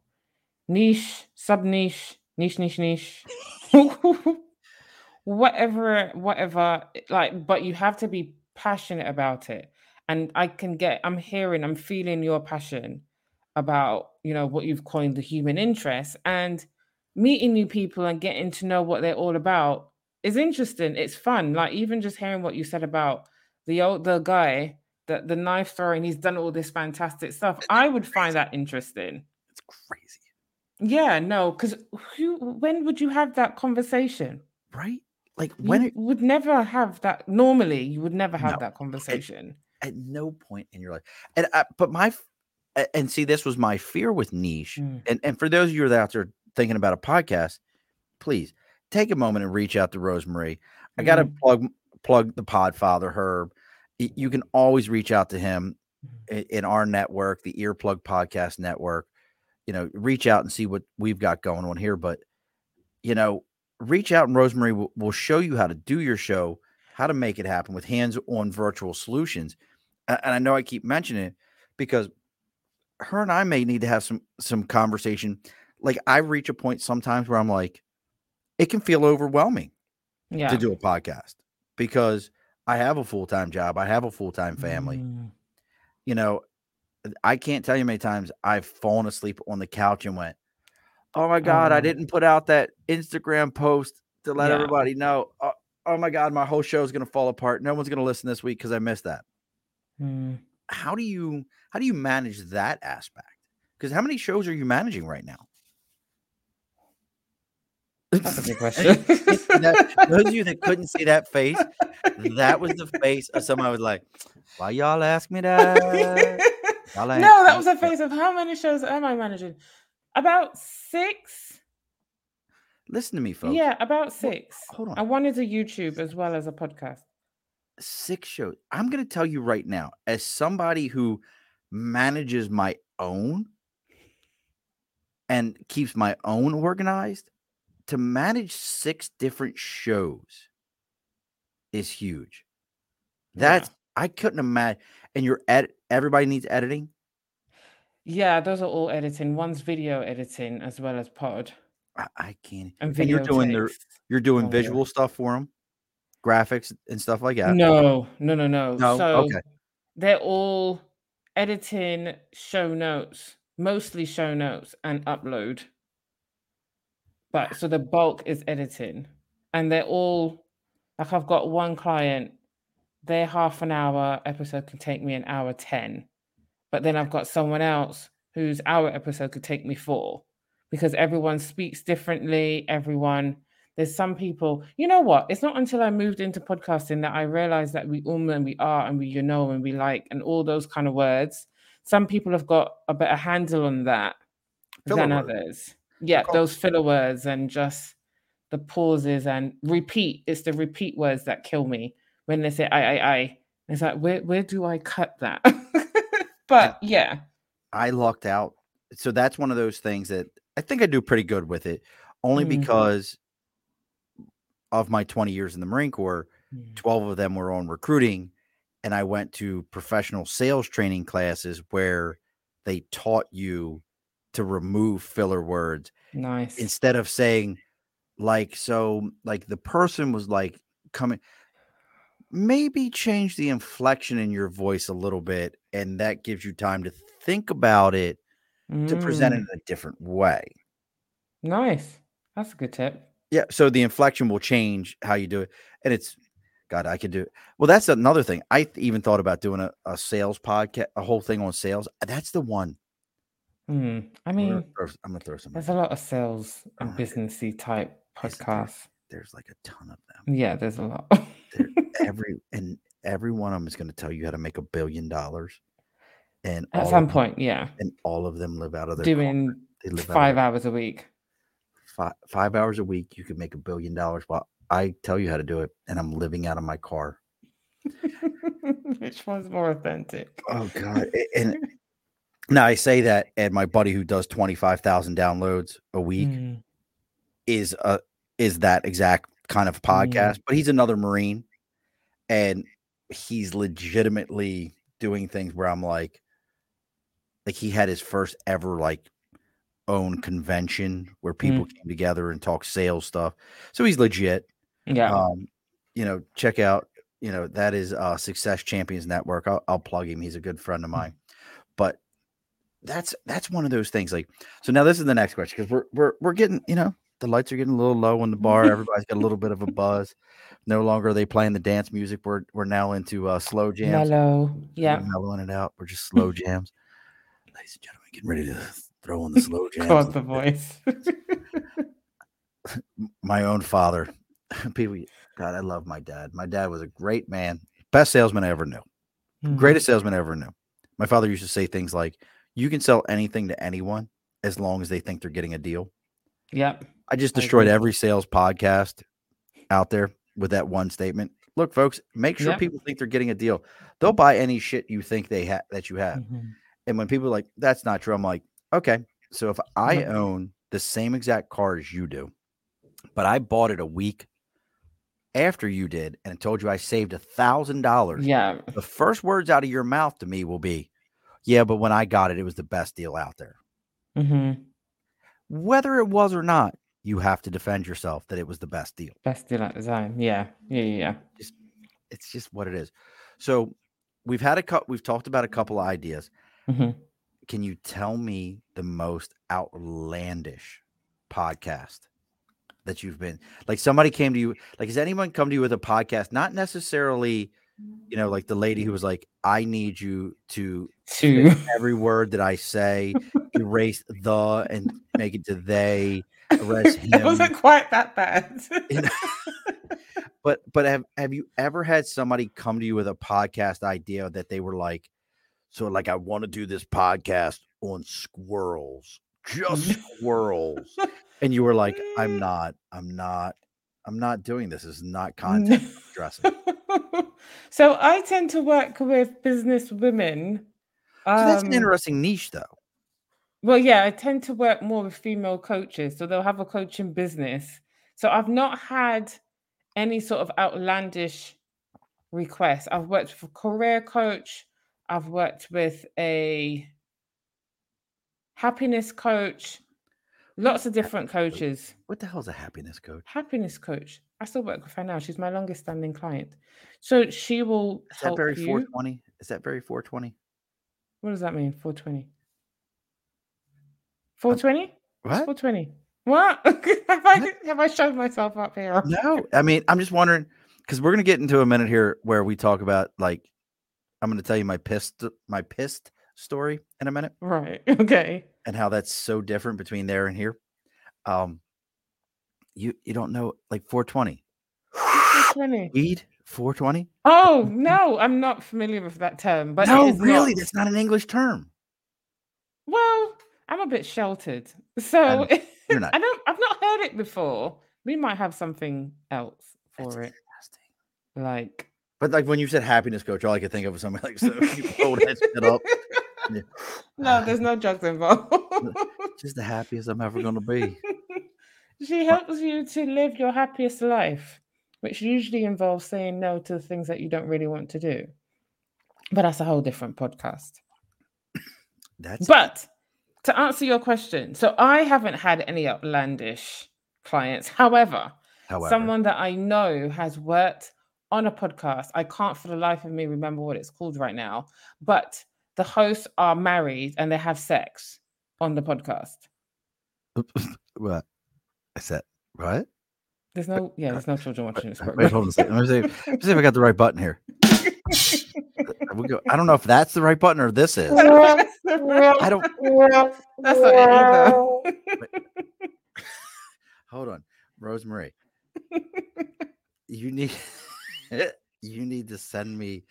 Niche, sub niche, niche, niche, niche. whatever, whatever. Like, but you have to be passionate about it. And I can get, I'm hearing, I'm feeling your passion about, you know, what you've coined the human interest. And meeting new people and getting to know what they're all about is interesting. It's fun. Like even just hearing what you said about the old the guy the, the knife throwing, he's done all this fantastic stuff. I would find that interesting. It's crazy. Yeah, no, because who when would you have that conversation? Right? Like when you it would never have that normally, you would never have no, that conversation. At, at, no point in your life. And uh, but my and see, this was my fear with niche. Mm. And and for those of you that out there thinking about a podcast, please take a moment and reach out to Rosemary. I got to mm. plug plug the Podfather Herb you can always reach out to him mm-hmm. in our network, the Earplug Podcast Network. You know, reach out and see what we've got going on here. But, you know, reach out and Rosemary will, will show you how to do your show, how to make it happen with hands on virtual solutions. And I know I keep mentioning it because her and I may need to have some some conversation. Like I reach a point sometimes where I'm like, it can feel overwhelming yeah. to do a podcast because I have a full time job. I have a full time family. Mm. You know, I can't tell you many times I've fallen asleep on the couch and went, "Oh my god, I oh. didn't put out that Instagram post to let yeah. everybody know." Oh, oh, my god, my whole show is going to fall apart. No one's going to listen this week because I missed that. Mm. How do you how do you manage that aspect? Because how many shows are you managing right now? That's a good question. that, those of you that couldn't see that face, that was the face of someone I was like, "Why y'all ask me that?" Y'all no, that was a face of how many shows am I managing? About six. Listen to me, folks. Yeah, about six. Well, hold on. I wanted a YouTube as well as a podcast. Six shows. I'm going to tell you right now, as somebody who manages my own and keeps my own organized, to manage six different shows is huge. That's Yeah. I couldn't imagine. And you're ed- everybody needs editing. Yeah, those are all editing. One's video editing as well as pod I, I can't. and And you're doing their takes. you're doing Oh, yeah. visual stuff for them, graphics and stuff like that. No, no, no, no. No? So Okay. they're all editing show notes, mostly show notes and upload. But so the bulk is editing. And they're all like I've got one client, their half an hour episode can take me an hour 10. But then I've got someone else whose hour episode could take me four because everyone speaks differently. Everyone, there's some people, you know what? It's not until I moved into podcasting that I realized that we um and we are and we you know and we like and all those kind of words. Some people have got a better handle on that Filler than words. others. Yeah, those filler words and just the pauses and repeat. It's the repeat words that kill me when they say I, I, I. It's like where where do I cut that? but yeah, I lucked out. So that's one of those things that I think I do pretty good with it, only Mhm. because of my 20 years in the Marine Corps. 12 of them were on recruiting, and I went to professional sales training classes where they taught you to remove filler words nice. instead of saying, like, so, like the person was like coming, maybe change the inflection in your voice a little bit, and that gives you time to think about it to present it Mm, in a different way. nice. That's a good tip. Yeah, so the inflection will change how you do it, and it's God, I could do it. Well, that's another thing. I even thought about doing a, a sales podcast, a whole thing on sales. That's the one. Hmm. I I'm gonna mean, throw, I'm gonna throw some. there's a lot of sales and businessy type podcasts. There's like a ton of them. Yeah, there's a lot. Every and every one of them is going to tell you how to make a billion dollars, and At some them, point, yeah. and all of them live out of their. Doing They live out of five hours a week. Five, five hours a week. You can make a billion dollars. Well, I tell you how to do it, and I'm living out of my car. Which one's more authentic? Oh God! And now I say that, and my buddy who does twenty five thousand downloads a week Mm, is a is that exact kind of podcast. But he's another Marine, and he's legitimately doing things where I'm like, like he had his first ever like own convention where people came together and talk sales stuff. So he's legit. yeah. um you know check out you know that is uh success champions network I'll, I'll plug him he's a good friend of mine but that's that's one of those things like so now this is the next question because we're we're we're getting you know the lights are getting a little low in the bar everybody's got a little bit of a buzz no longer are they playing the dance music we're we're now into uh slow jams Mellow. We're Yeah. mellowing it out we're just slow jams ladies and gentlemen getting ready to throw on the slow jams God, the voice. my own father. People, God, I love my dad. My dad was a great man, best salesman I ever knew, Mhm. greatest salesman I ever knew. My father used to say things like, "You can sell anything to anyone as long as they think they're getting a deal." Yep. I just destroyed agree. every sales podcast out there with that one statement. Look, folks, make sure Yep. people think they're getting a deal. They'll buy any shit you think they have that you have. Mhm. And when people are like, "That's not true," I'm like, "Okay, so if I Yep. own the same exact car as you do, but I bought it a week after you did and told you I saved a thousand dollars, Yeah. the first words out of your mouth to me will be, "Yeah, but when I got it, it was the best deal out there." Mm-hmm. Whether it was or not, you have to defend yourself that it was the best deal. Best deal at the time. Yeah. Yeah. Yeah. Just, It's just what it is. So we've had a couple. We've talked about a couple of ideas. yeah. Can you tell me the most outlandish podcast that you've been like somebody came to you like has anyone come to you with a podcast not necessarily you know like the lady who was like i need you to to every word that i say erase the and make it to they erase it him wasn't quite that bad. You know? but but have have you ever had somebody come to you with a podcast idea that they were like so like i want to do this podcast on squirrels just squirrels and you were like i'm not i'm not i'm not doing this this is not content I'm addressing so I tend to work with business women. So that's an Um, interesting niche, though. well, yeah, I tend to work more with female coaches, so they'll have a coaching business. So I've not had any sort of outlandish requests. I've worked with a career coach. I've worked with a happiness coach. Lots of different coaches. What the hell is a happiness coach? Happiness coach. I still work with her now. She's my longest standing client. So she will Is that help very you. 420? Is that very 420? What does that mean? 420. Uh, 420? What's what? 420? What? have I What? have I showed myself up here? No, I mean, I'm just wondering because we're gonna get into a minute here where we talk about like I'm gonna tell you my pissed my pissed story in a minute Right. Okay. and how that's so different between there and here. Um, you you don't know like 420 What's 420? weed 420? Oh no, I'm not familiar with that term, but it No, really, not. that's not an English term. Well, I'm a bit sheltered, so know you're not. I don't. I've not heard it before. We might have something else That's for it, interesting. like. But like when you said happiness coach, all I could think of was somebody like so hold that shit up. you- No, there's no drugs involved. just the happiest I'm ever gonna be. she helps you to live your happiest life, which usually involves saying no to the things that you don't really want to do. But that's a whole different podcast. That's But to answer your question, so I haven't had any outlandish clients. However, however. someone that I know has worked on a podcast. I can't for the life of me remember what it's called right now, but the hosts are married and they have sex on the podcast. what? I said what? There's no, yeah, there's no children watching this program. Wait, hold on a second. Let me see. Let me see if I got the right button here. I don't know if that's the right button or this is. I don't. That's not it either. Hold on, Rosemary. You need. you need to send me.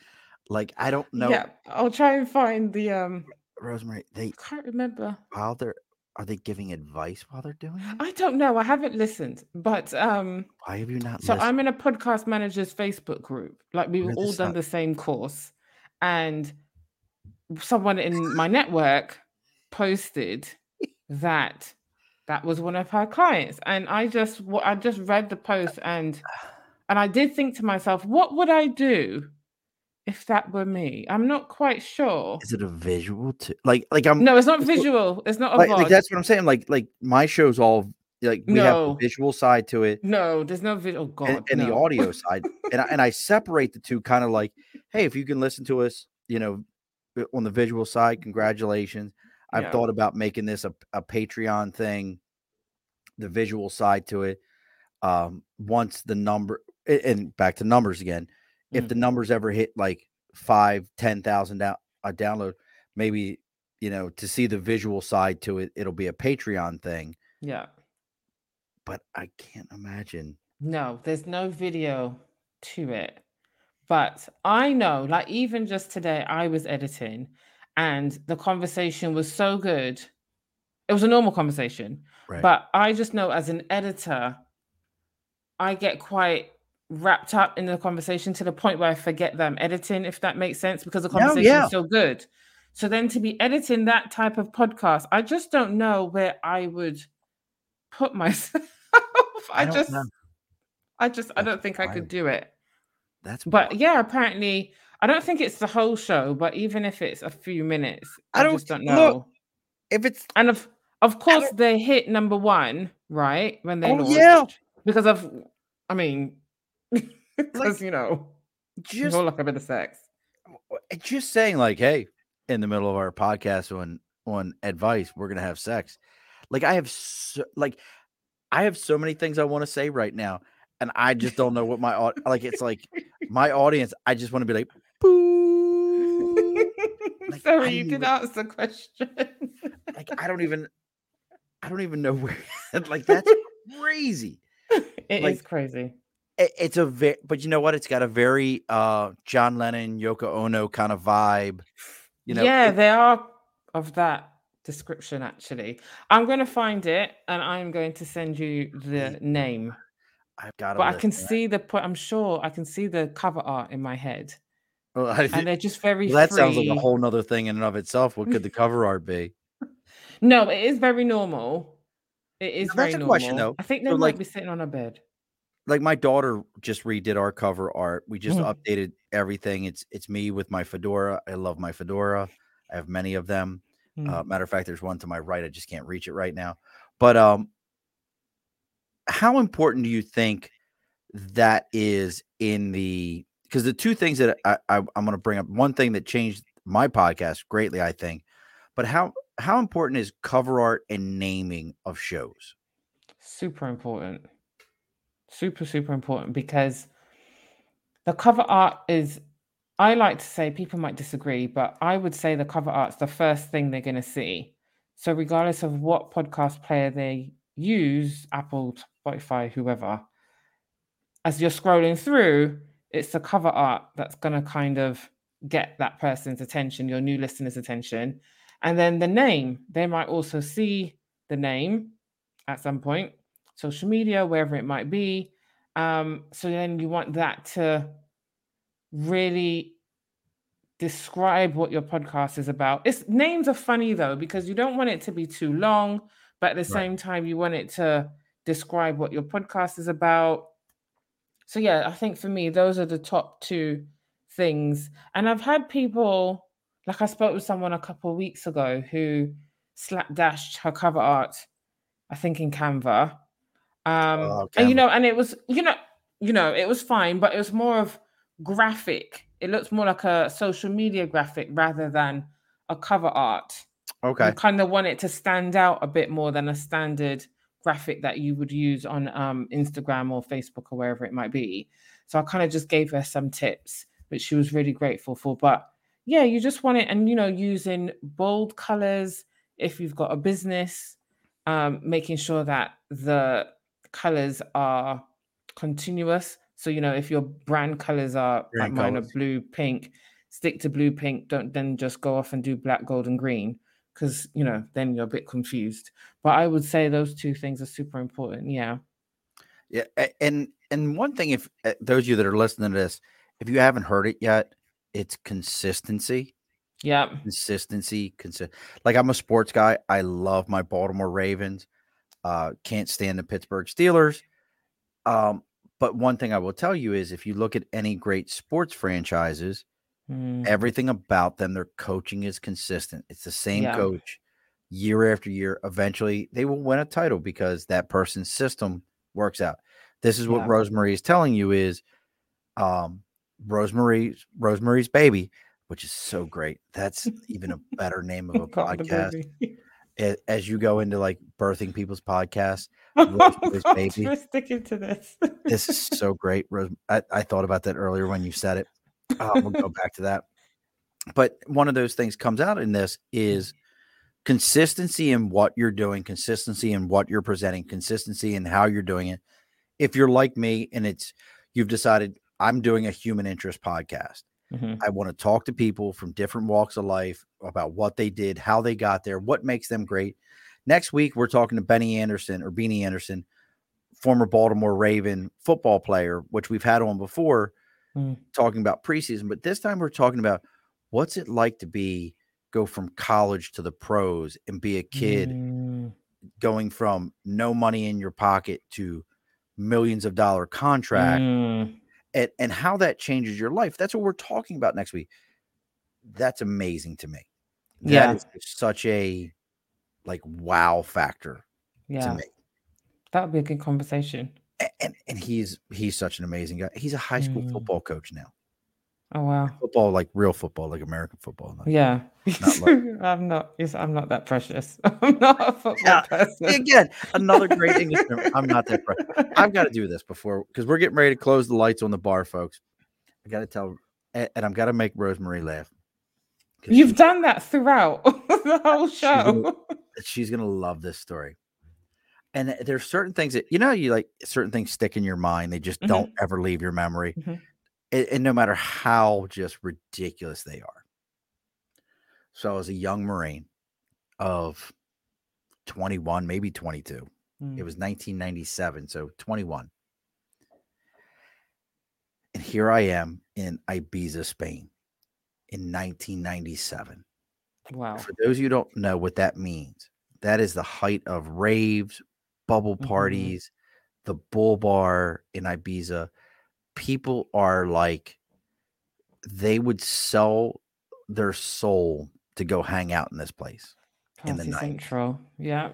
Like I don't know, Yeah, I'll try and find the um. Rosemary. They can't remember. while they're are they giving advice while they're doing it? I don't know. I haven't listened, but um. Why have you not? So listened? I'm in a podcast managers Facebook group. Like we were all done the same course, and someone in my network posted that that was one of her clients, and I just I just read the post and and I did think to myself, what would I do if that were me? I'm not quite sure. Is it a visual too? Like like I'm No, it's not visual. It's not a like, like that's what I'm saying. Like like my show's all like we have the No. visual side to it. No, there's no visual. Oh God, and, and the audio side and I, and I separate the two kind of like hey if you can listen to us you know uh, on the visual side congratulations i've Yeah. thought about making this a, a patreon thing the visual side to it um once the number and back to numbers again if Mm. the numbers ever hit like five ten thousand down a download maybe you know to see the visual side to it it'll be a patreon thing Yeah. but i can't imagine No, there's no video to it. But I know, like, even just today, I was editing and the conversation was so good. It was a normal conversation, right but I just know as an editor, I get quite wrapped up in the conversation to the point where I forget that I'm editing, if that makes sense, because the No, conversation yeah. is so good. So then to be editing that type of podcast, I just don't know where I would put myself. I, don't just know. I just I don't think I could do it. that's But wild. yeah, apparently I don't think it's the whole show, but even if it's a few minutes, I I, don't- just don't look, know. if it's And of of course they hit number one, right? When they Oh, launched. yeah. Because of I mean because you know, just all like a bit of sex. just saying like hey in the middle of our podcast on on advice we're gonna have sex like i have so like i have so many things i want to say right now and i just don't know what my like it's like my audience i just want to be like boo Like, Sorry, you didn't ask the question. like i don't even i don't even know where like that's crazy It is like, crazy. It, it's a very but you know what it's got a very uh john lennon yoko ono kind of vibe you know yeah, it- they are of that description actually. I'm going to find it and I'm going to send you the name. I've got it. But I can see the point. I'm sure I can see the cover art in my head. Well, I, and they're just very well, that free. sounds like a whole nother thing in and of itself. What could the cover art be? No, it is very normal. It is Now, very a normal. question, though. I think they So, might like- be sitting on a bed. Like my daughter just redid our cover art. We just Mm. updated everything. It's it's me with my fedora. I love my fedora. I have many of them. Mm. Uh, matter of fact, there's one to my right. I just can't reach it right now. But um, how important do you think that is in the? Because the two things that I, I I'm going to bring up. One thing that changed my podcast greatly, I think. But how how important is cover art and naming of shows? Super important. Super, super important because the cover art is, I like to say, people might disagree, but I would say the cover art's the first thing they're going to see. So, regardless of what podcast player they use, Apple, Spotify, whoever, as you're scrolling through, it's the cover art that's going to kind of get that person's attention, your new listener's attention. And then the name, they might also see the name at some point, social media, wherever it might be. Um, so then you want that to really describe what your podcast is about. It's names are funny though, because you don't want it to be too long, but at the Right. same time, you want it to describe what your podcast is about. So yeah, I think for me, those are the top two things. And I've had people, like I spoke with someone a couple of weeks ago who slapdashed her cover art, I think in Canva. Um, Oh, and you know, and it was, you know, you know, it was fine, but it was more of graphic. It looks more like a social media graphic rather than a cover art. Okay. You kind of want it to stand out a bit more than a standard graphic that you would use on um, Instagram or Facebook or wherever it might be. So I kind of just gave her some tips, which she was really grateful for. But yeah, you just want it, and you know, using bold colors if you've got a business, um, making sure that the colors are continuous. So you know, if your brand colors are like Brand mine are blue, pink, stick to blue, pink. Don't then just go off and do black, gold, and green because you know then you're a bit confused. But I would say those two things are super important. Yeah. Yeah, and and one thing, if uh, those of you that are listening to this, if you haven't heard it yet, it's consistency, Yeah. consistency, consi- Like I'm a sports guy. I love my Baltimore Ravens. Uh, can't stand the Pittsburgh Steelers. Um, but one thing I will tell you is, if you look at any great sports franchises, Mm, everything about them, their coaching is consistent. It's the same Yeah. coach year after year. Eventually, they will win a title because that person's system works out. This is what Yeah. Rosemary is telling you is um Rosemary's Rosemary's baby, which is so great. That's even a better name of a podcast. As you go into like birthing people's podcasts, Oh, Baby. We're sticking to this. this is so great. Rose, I, I thought about that earlier when you said it. Uh, we'll go back to that. But one of those things comes out in this is consistency in what you're doing, consistency in what you're presenting, consistency in how you're doing it. If you're like me and it's you've decided I'm doing a human interest podcast. Mhm. I want to talk to people from different walks of life about what they did, how they got there, what makes them great. Next week, we're talking to Bennie Anderson or Beanie Anderson, former Baltimore Raven football player, which we've had on before, Mm. talking about preseason. But this time, we're talking about what's it like to be go from college to the pros and be a kid Mm, going from no money in your pocket to millions of dollar contract mm. And, and how that changes your life. That's what we're talking about next week. That's amazing to me. That Yeah. is such a like wow factor to Yeah. me. That would be a good conversation. A- And, and he's he's such an amazing guy. He's a high school Mm. football coach now. Oh wow. Football, like real football, like American football. not- Yeah. Not like- I'm not yes, I'm not that precious. I'm not a football Yeah, person. Again, another great English. I'm not that. Pre- I've got to do this before because we're getting ready to close the lights on the bar, folks. I got to tell, and, I've got to make Rosemary laugh. You've she- done that throughout the whole show. she's gonna love this story. And there's certain things that you know you like certain things stick in your mind. They just Mhm. don't ever leave your memory. Mhm. And, and no matter how just ridiculous they are. So I was a young Marine of 21, maybe 22, Mm. it was 1997, so 21. And here I am in Ibiza, Spain in 1997. Wow. For those of you who don't know what that means, that is the height of raves, bubble Mhm. parties, the bull bar in Ibiza. People are like, they would sell their soul to go hang out in this place. in the night. Central. Yeah.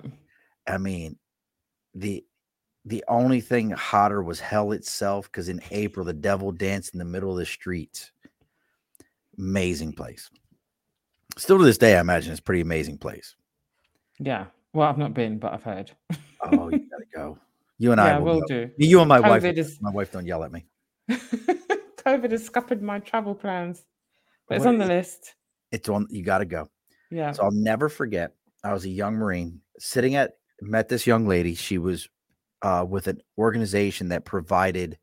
I mean, the the only thing hotter was hell itself because in April the devil danced in the middle of the streets. Amazing place. Still to this day, I imagine it's a pretty amazing place. Yeah. Well, I've not been, but I've heard. Oh, you gotta go. You and I will will do. You and my wife. Is My wife don't yell at me. COVID has scuppered my travel plans, but it's on the list. It's on. You got to go. Yeah. So I'll never forget. I was a young Marine sitting at met this young lady. She was uh, with an organization that provided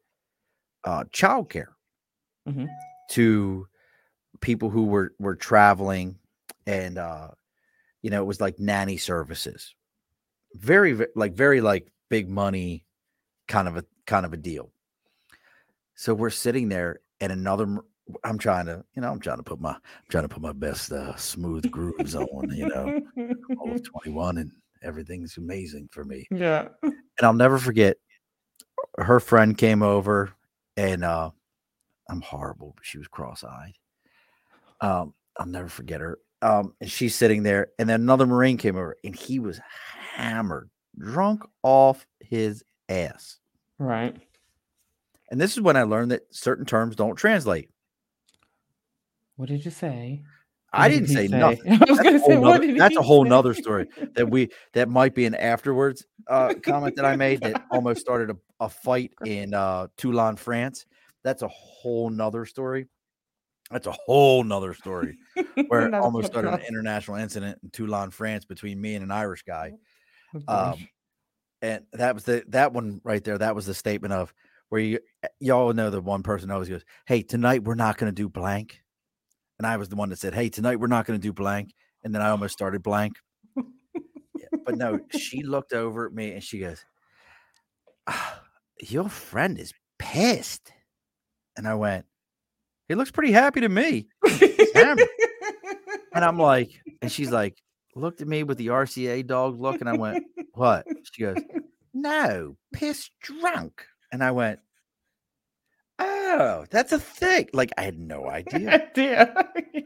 uh, childcare Mhm. to people who were were traveling, and uh, you know it was like nanny services. Very ve- like very like big money, kind of a kind of a deal. So we're sitting there, and another. I'm trying to, you know, I'm trying to put my, I'm trying to put my best uh, smooth grooves on, you know, all of 21 and everything's amazing for me. yeah. And I'll never forget her friend came over and uh I'm horrible, but she was cross-eyed. Um, I'll never forget her. Um, and she's sitting there, and then another Marine came over and he was hammered, drunk off his ass. Right. And this is when I learned that certain terms don't translate. What did you say? I What didn't did say nothing. I was That's a going to whole say, what nother- did that's a whole say? nother story that we that might be an afterwards uh comment that I made that almost started a, a fight in uh Toulon, France. That's a whole nother story. That's a whole nother story where it almost started an international incident in Toulon, France between me and an Irish guy. Oh, Um and that was the that one right there. That was the statement of where you y'all know the one person always goes, Hey, tonight we're not gonna do blank. And I was the one that said, Hey, tonight we're not gonna do blank. And then I almost started blank. Yeah, but no, she looked over at me and she goes, "Ah, Your friend is pissed. And I went, He looks pretty happy to me. And I'm like, and she's like, looked at me with the RCA dog look, and I went, What? She goes, No, piss drunk. And I went, Oh, that's a thing. Like, I had no idea. Dear.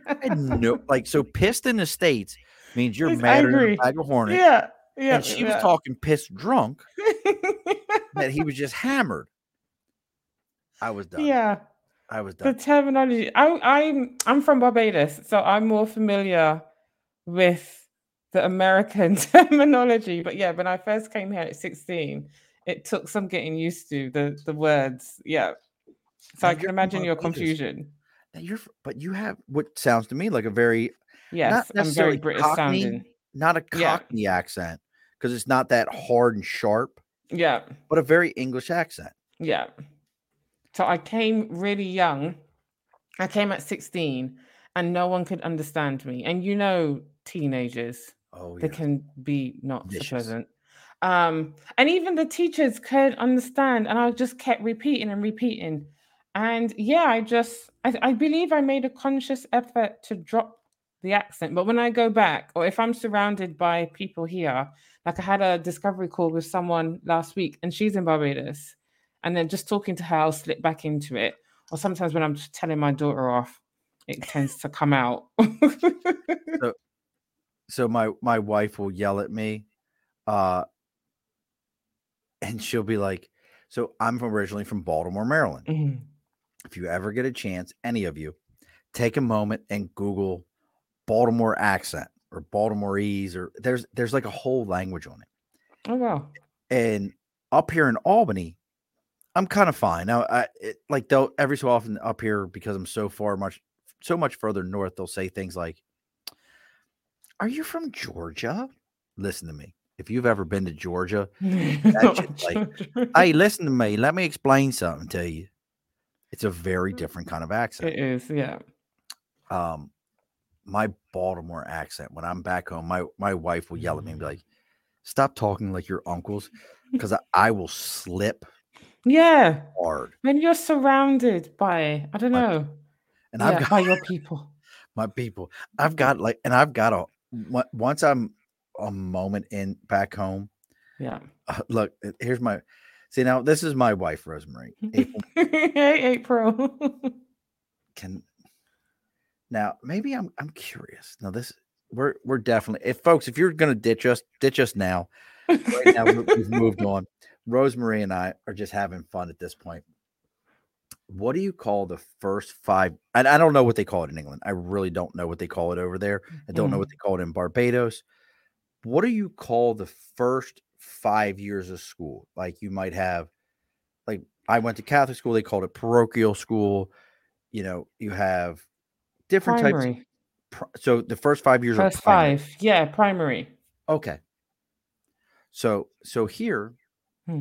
I had no, like, so pissed in the States means you're madder than a bag of hornets. yeah. Yeah. and she was talking pissed drunk that he was just hammered. I was done. yeah. I was done. The terminology. I, I'm I'm from Barbados, so I'm more familiar with the American terminology. But yeah, when I first came here at 16, it took some getting used to the the words. Yeah. So Now I can imagine your confusion. You're, but you have what sounds to me like a very Yes, necessarily very British Cockney. sounding. not a Yeah. Cockney accent because it's not that hard and sharp, Yeah. but a very English accent. Yeah. So I came really young. I came at 16 and no one could understand me. And you know, teenagers, Oh they can be not so pleasant. Um, and even the teachers could understand. And I just kept repeating and repeating. And yeah, I just, I, I believe I made a conscious effort to drop the accent. But when I go back, or if I'm surrounded by people here, like I had a discovery call with someone last week and she's in Barbados. And then just talking to her, I'll slip back into it. Or sometimes when I'm just telling my daughter off, it tends to come out. So my my wife will yell at me, uh, and she'll be like, "So I'm from originally from Baltimore, Maryland. Mhm. If you ever get a chance, any of you, take a moment and Google Baltimore accent or Baltimoreese or there's there's like a whole language on it. Oh, wow. and up here in Albany, I'm kind of fine now. I it, like they'll every so often up here because I'm so far much so much further north. They'll say things like, "Are you from Georgia?" Listen to me. If you've ever been to Georgia, like, hey, listen to me. Let me explain something to you. It's a very different kind of accent. it is, yeah. Um, my Baltimore accent when I'm back home, my my wife will yell at me and be like, "Stop talking like your uncles," because I, I will slip Yeah. hard. When you're surrounded by, I don't By know, And yeah, I've got by your people. my people. I've got like, and I've got a once I'm a moment in back home. Yeah. uh, look, uh, here's my see now. This is my wife, Rosemary. April hey, April. can now maybe I'm I'm curious. Now this we're we're definitely if folks if you're gonna ditch us ditch us now. Right now we- we've moved on. Rosemary and I are just having fun at this point. What do you call the first five? And I don't know what they call it in England. I really don't know what they call it over there. I don't know Mm. what they call it in Barbados. What do you call the first five years of school? Like you might have, like I went to Catholic school. They called it parochial school. You know, you have different types. primary. Of, pri- so the first five years First are primary. five. Yeah, primary. Okay. So so here, Hmm.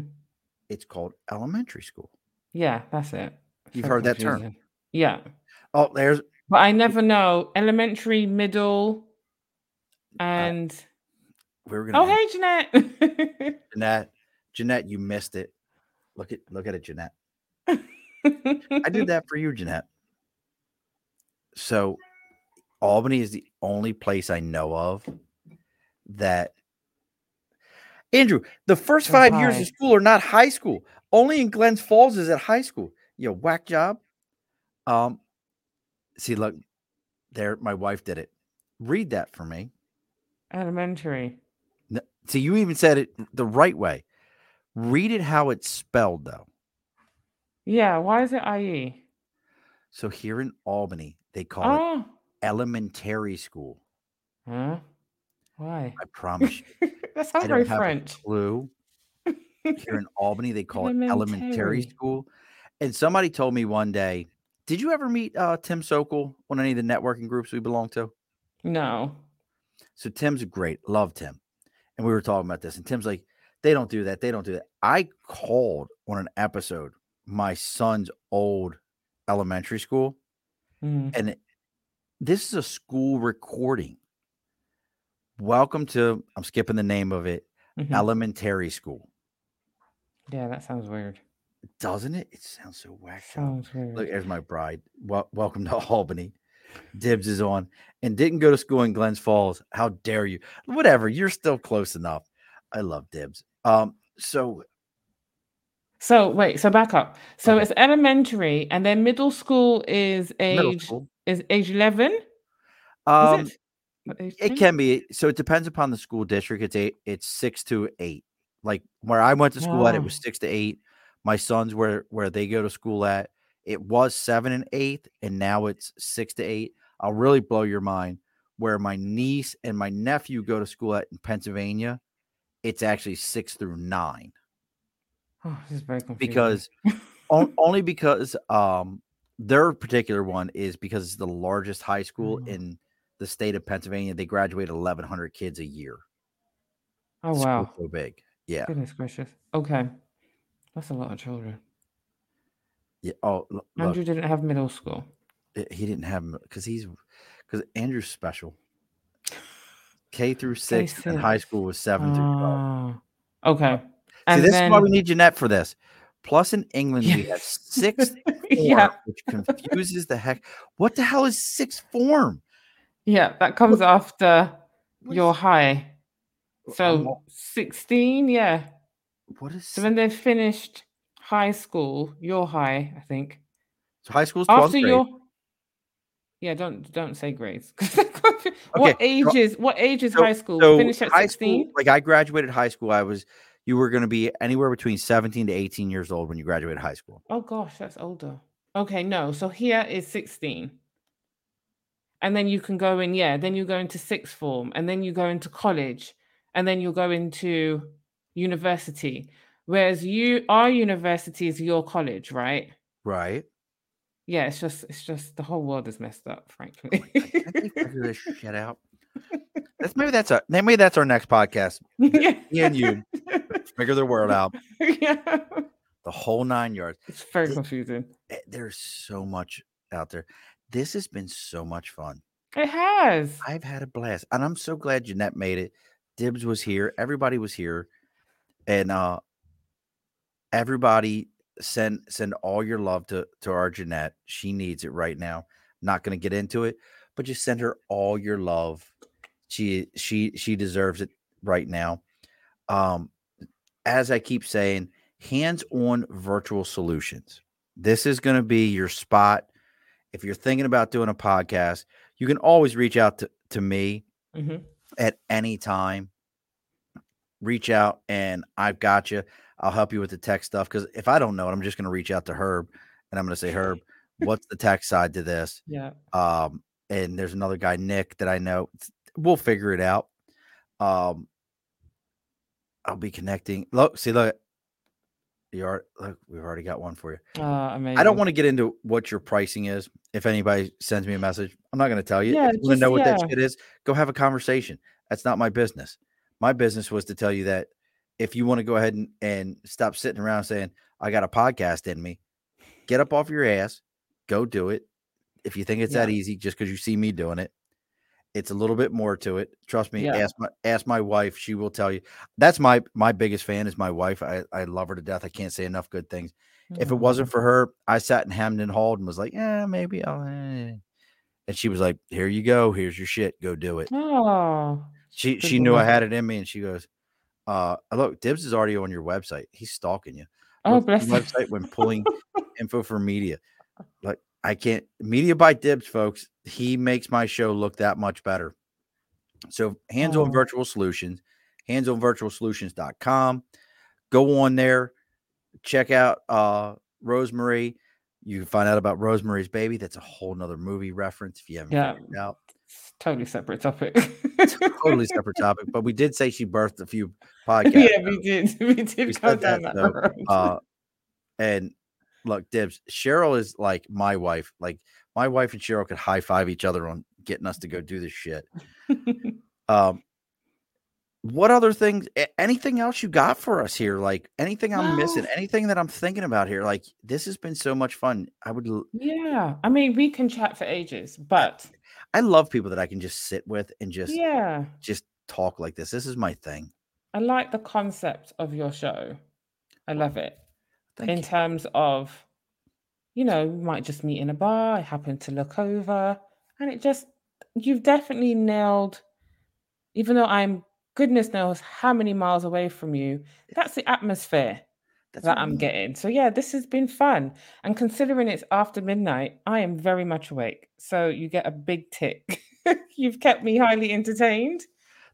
it's called elementary school. Yeah, that's it. You've So heard that term. Yeah. Oh, there's But I never know elementary, middle, and we were gonna. oh, hey, Jeanette. Jeanette, Jeanette, you missed it. Look at look at it, Jeanette. I did that for you, Jeanette. So Albany is the only place I know of that Andrew, the first Oh, five years of school are not high school. Only in Glens Falls is it high school. You know, whack job. Um, see, look, there, my wife did it. Read that for me. Elementary. See, you even said it the right way. Read it how it's spelled, though. Yeah. Why is it IE? So here in Albany, they call it Oh. elementary school. Huh? Why? I promise you. that I sounds very French. clue. Here in Albany, they call it elementary Elementary. school. And somebody told me one day, did you ever meet uh, Tim Sokol on any of the networking groups we belong to? No. So Tim's great. Love Tim. And we were talking about this. And Tim's like, they don't do that. They don't do that. I called on an episode my son's old elementary school. Mm. And this is a school recording. Welcome to, I'm skipping the name of it, Mhm. elementary school. Yeah, that sounds weird. Doesn't it? It sounds so out. Sounds weird. Look, there's my bride. Wel- welcome to Albany. Dibs is on and didn't go to school in Glens Falls. How dare you? Whatever. You're still close enough. I love Dibs. Um, so So wait, so back up. So Okay. it's elementary, and then middle school is age school. is age eleven. Is Um, it? Age it can be. So it depends upon the school district. It's eight. It's six to eight. Like where I went to school at, it was six to eight. My sons where where they go to school at, it was seven and eight, and now it's six to eight. I'll really blow your mind. Where my niece and my nephew go to school at in Pennsylvania, it's actually six through nine Oh, this is very confusing. because on, only because um their particular one is because it's the largest high school Mm. in the state of Pennsylvania. They graduate 1,100 kids a year. oh wow, so big. Yeah. goodness gracious. Okay, that's a lot of children. Yeah. Oh, look, Andrew didn't have middle school. he didn't have because he's because Andrew's special. K through six and high school was seven through twelve. Ah, okay. See, And this then is why we need Jeanette for this. Plus, in England, we have Yes. sixth form, yeah, which confuses the heck. What the hell is sixth form? yeah, that comes after What your is- high. So not- sixteen, yeah. what is So when they've finished high school, your high, I think. so high school's 12th After grade. your yeah, don't don't say grades. what Okay, age so- what age is so- high school? So Finish at sixteen. school, like I graduated high school, I was you were going to be anywhere between 17 to 18 years old when you graduated high school. Oh gosh, that's older. Okay, no. So here is 16. And then you can go in, yeah, then you go into sixth form, and then you go into college, and then you'll go into university. Whereas you our university is your college, right? Right. Yeah, it's just it's just the whole world is messed up, frankly. Can't figure this shit out? That's maybe that's a maybe that's our next podcast. yeah. Me and you figure the world out, yeah. the whole nine yards. It's very It- confusing. Eh, There's so much out there. This has been so much fun. It has. I've had a blast, and I'm so glad Jeanette made it. Dibs was here. Everybody was here, and uh, everybody send send all your love to to our Jeanette. She needs it right now. Not going to get into it, but just send her all your love. She she she deserves it right now. Um, as I keep saying, hands-on virtual solutions. This is going to be your spot. If you're thinking about doing a podcast, you can always reach out to, to me Mhm. at any time. Reach out and I've got you. I'll help you with the tech stuff because if I don't know it, I'm just going to reach out to Herb and I'm going to say, Herb, what's the tech side to this? Yeah. Um, and there's another guy, Nick, that I know. We'll figure it out. Um, I'll be connecting. Look, see, look, you are. Look, we've already got one for you. Uh, amazing. I don't want to get into what your pricing is. If anybody sends me a message, I'm not going to tell you. Yeah, if you want to know what that shit is, go have a conversation. That's not my business. My business was to tell you that if you want to go ahead and, and stop sitting around saying, I got a podcast in me, get up off your ass, go do it. If you think it's that easy, just because you see me doing it, it's a little bit more to it. Trust me. Yeah. Ask my ask my wife; she will tell you. That's my my biggest fan is my wife. I I love her to death. I can't say enough good things. If it wasn't for her, I sat in Hamden Hall and was like, yeah, maybe I'll. eh." And she was like, here you go. Here's your shit. Go do it. Oh, She she knew I had it in me, and she goes, uh, look, Dibs is already on your website. He's stalking you. oh, bless website when pulling info for media. Like I can't media by Dibs, folks. He makes my show look that much better. So hands on Oh. virtual solutions, hands on virtualsolutions.com. Go on there, check out uh Rosemary. You can find out about Rosemary's Baby. That's a whole nother movie reference if you haven't Yeah. figured it out. It's totally separate topic. Totally separate topic, but we did say she birthed a few podcasts. yeah, we did. We did We go down that, that, road. uh and look dibs cheryl is like my wife like my wife and cheryl could high five each other on getting us to go do this shit um what other things anything else you got for us here like anything i'm missing anything that i'm thinking about here like this has been so much fun i would l- yeah, I mean, we can chat for ages, but i love people that i can just sit with and just yeah, just talk like this this is my thing I like the concept of your show. I love it. Thank in you. terms of, you know, we might just meet in a bar. I happen to look over, and it just, you've definitely nailed, even though I'm goodness knows how many miles away from you, that's the atmosphere That's that I'm mean. getting. So, yeah, this has been fun. And considering it's after midnight, I am very much awake. So, you get a big tick. You've kept me highly entertained.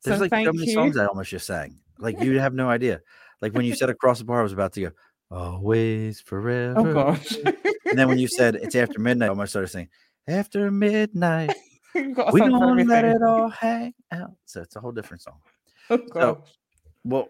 There's so, like so many you. songs I almost just sang. Like you have no idea. Like when you said across the bar, I was about to go, always oh, forever. oh, gosh. And then when you said it's after midnight, I almost started saying, after midnight, You've got a we don't let it all hang out. So it's a whole different song. Oh, So, gosh. Well,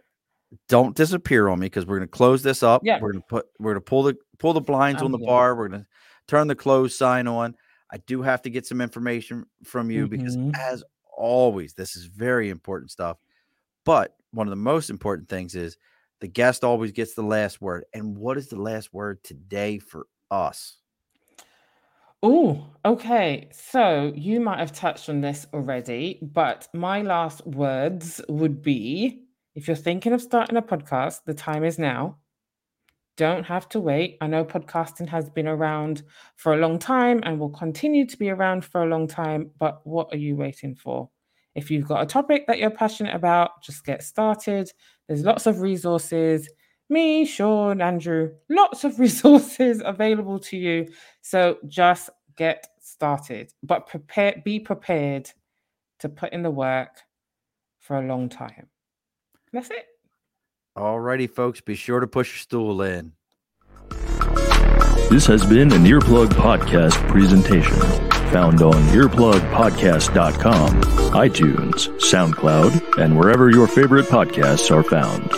don't disappear on me because we're gonna close this up. Yeah. We're gonna put we're gonna pull the pull the blinds on Um, the bar. We're gonna turn the close sign on. I do have to get some information from you because Mhm. as always, this is very important stuff. But one of the most important things is the guest always gets the last word. And what is the last word today for us? Oh, okay. So you might have touched on this already, but my last words would be if you're thinking of starting a podcast, the time is now. Don't have to wait. I know podcasting has been around for a long time and will continue to be around for a long time, but what are you waiting for? If you've got a topic that you're passionate about, just get started. There's lots of resources. Me, Sean, Andrew, lots of resources available to you. So just get started, but prepare, be prepared to put in the work for a long time. That's it. Alrighty, folks, be sure to push your stool in. This has been an Earplug Podcast presentation. Found on earplugpodcast.com, iTunes, SoundCloud, and wherever your favorite podcasts are found.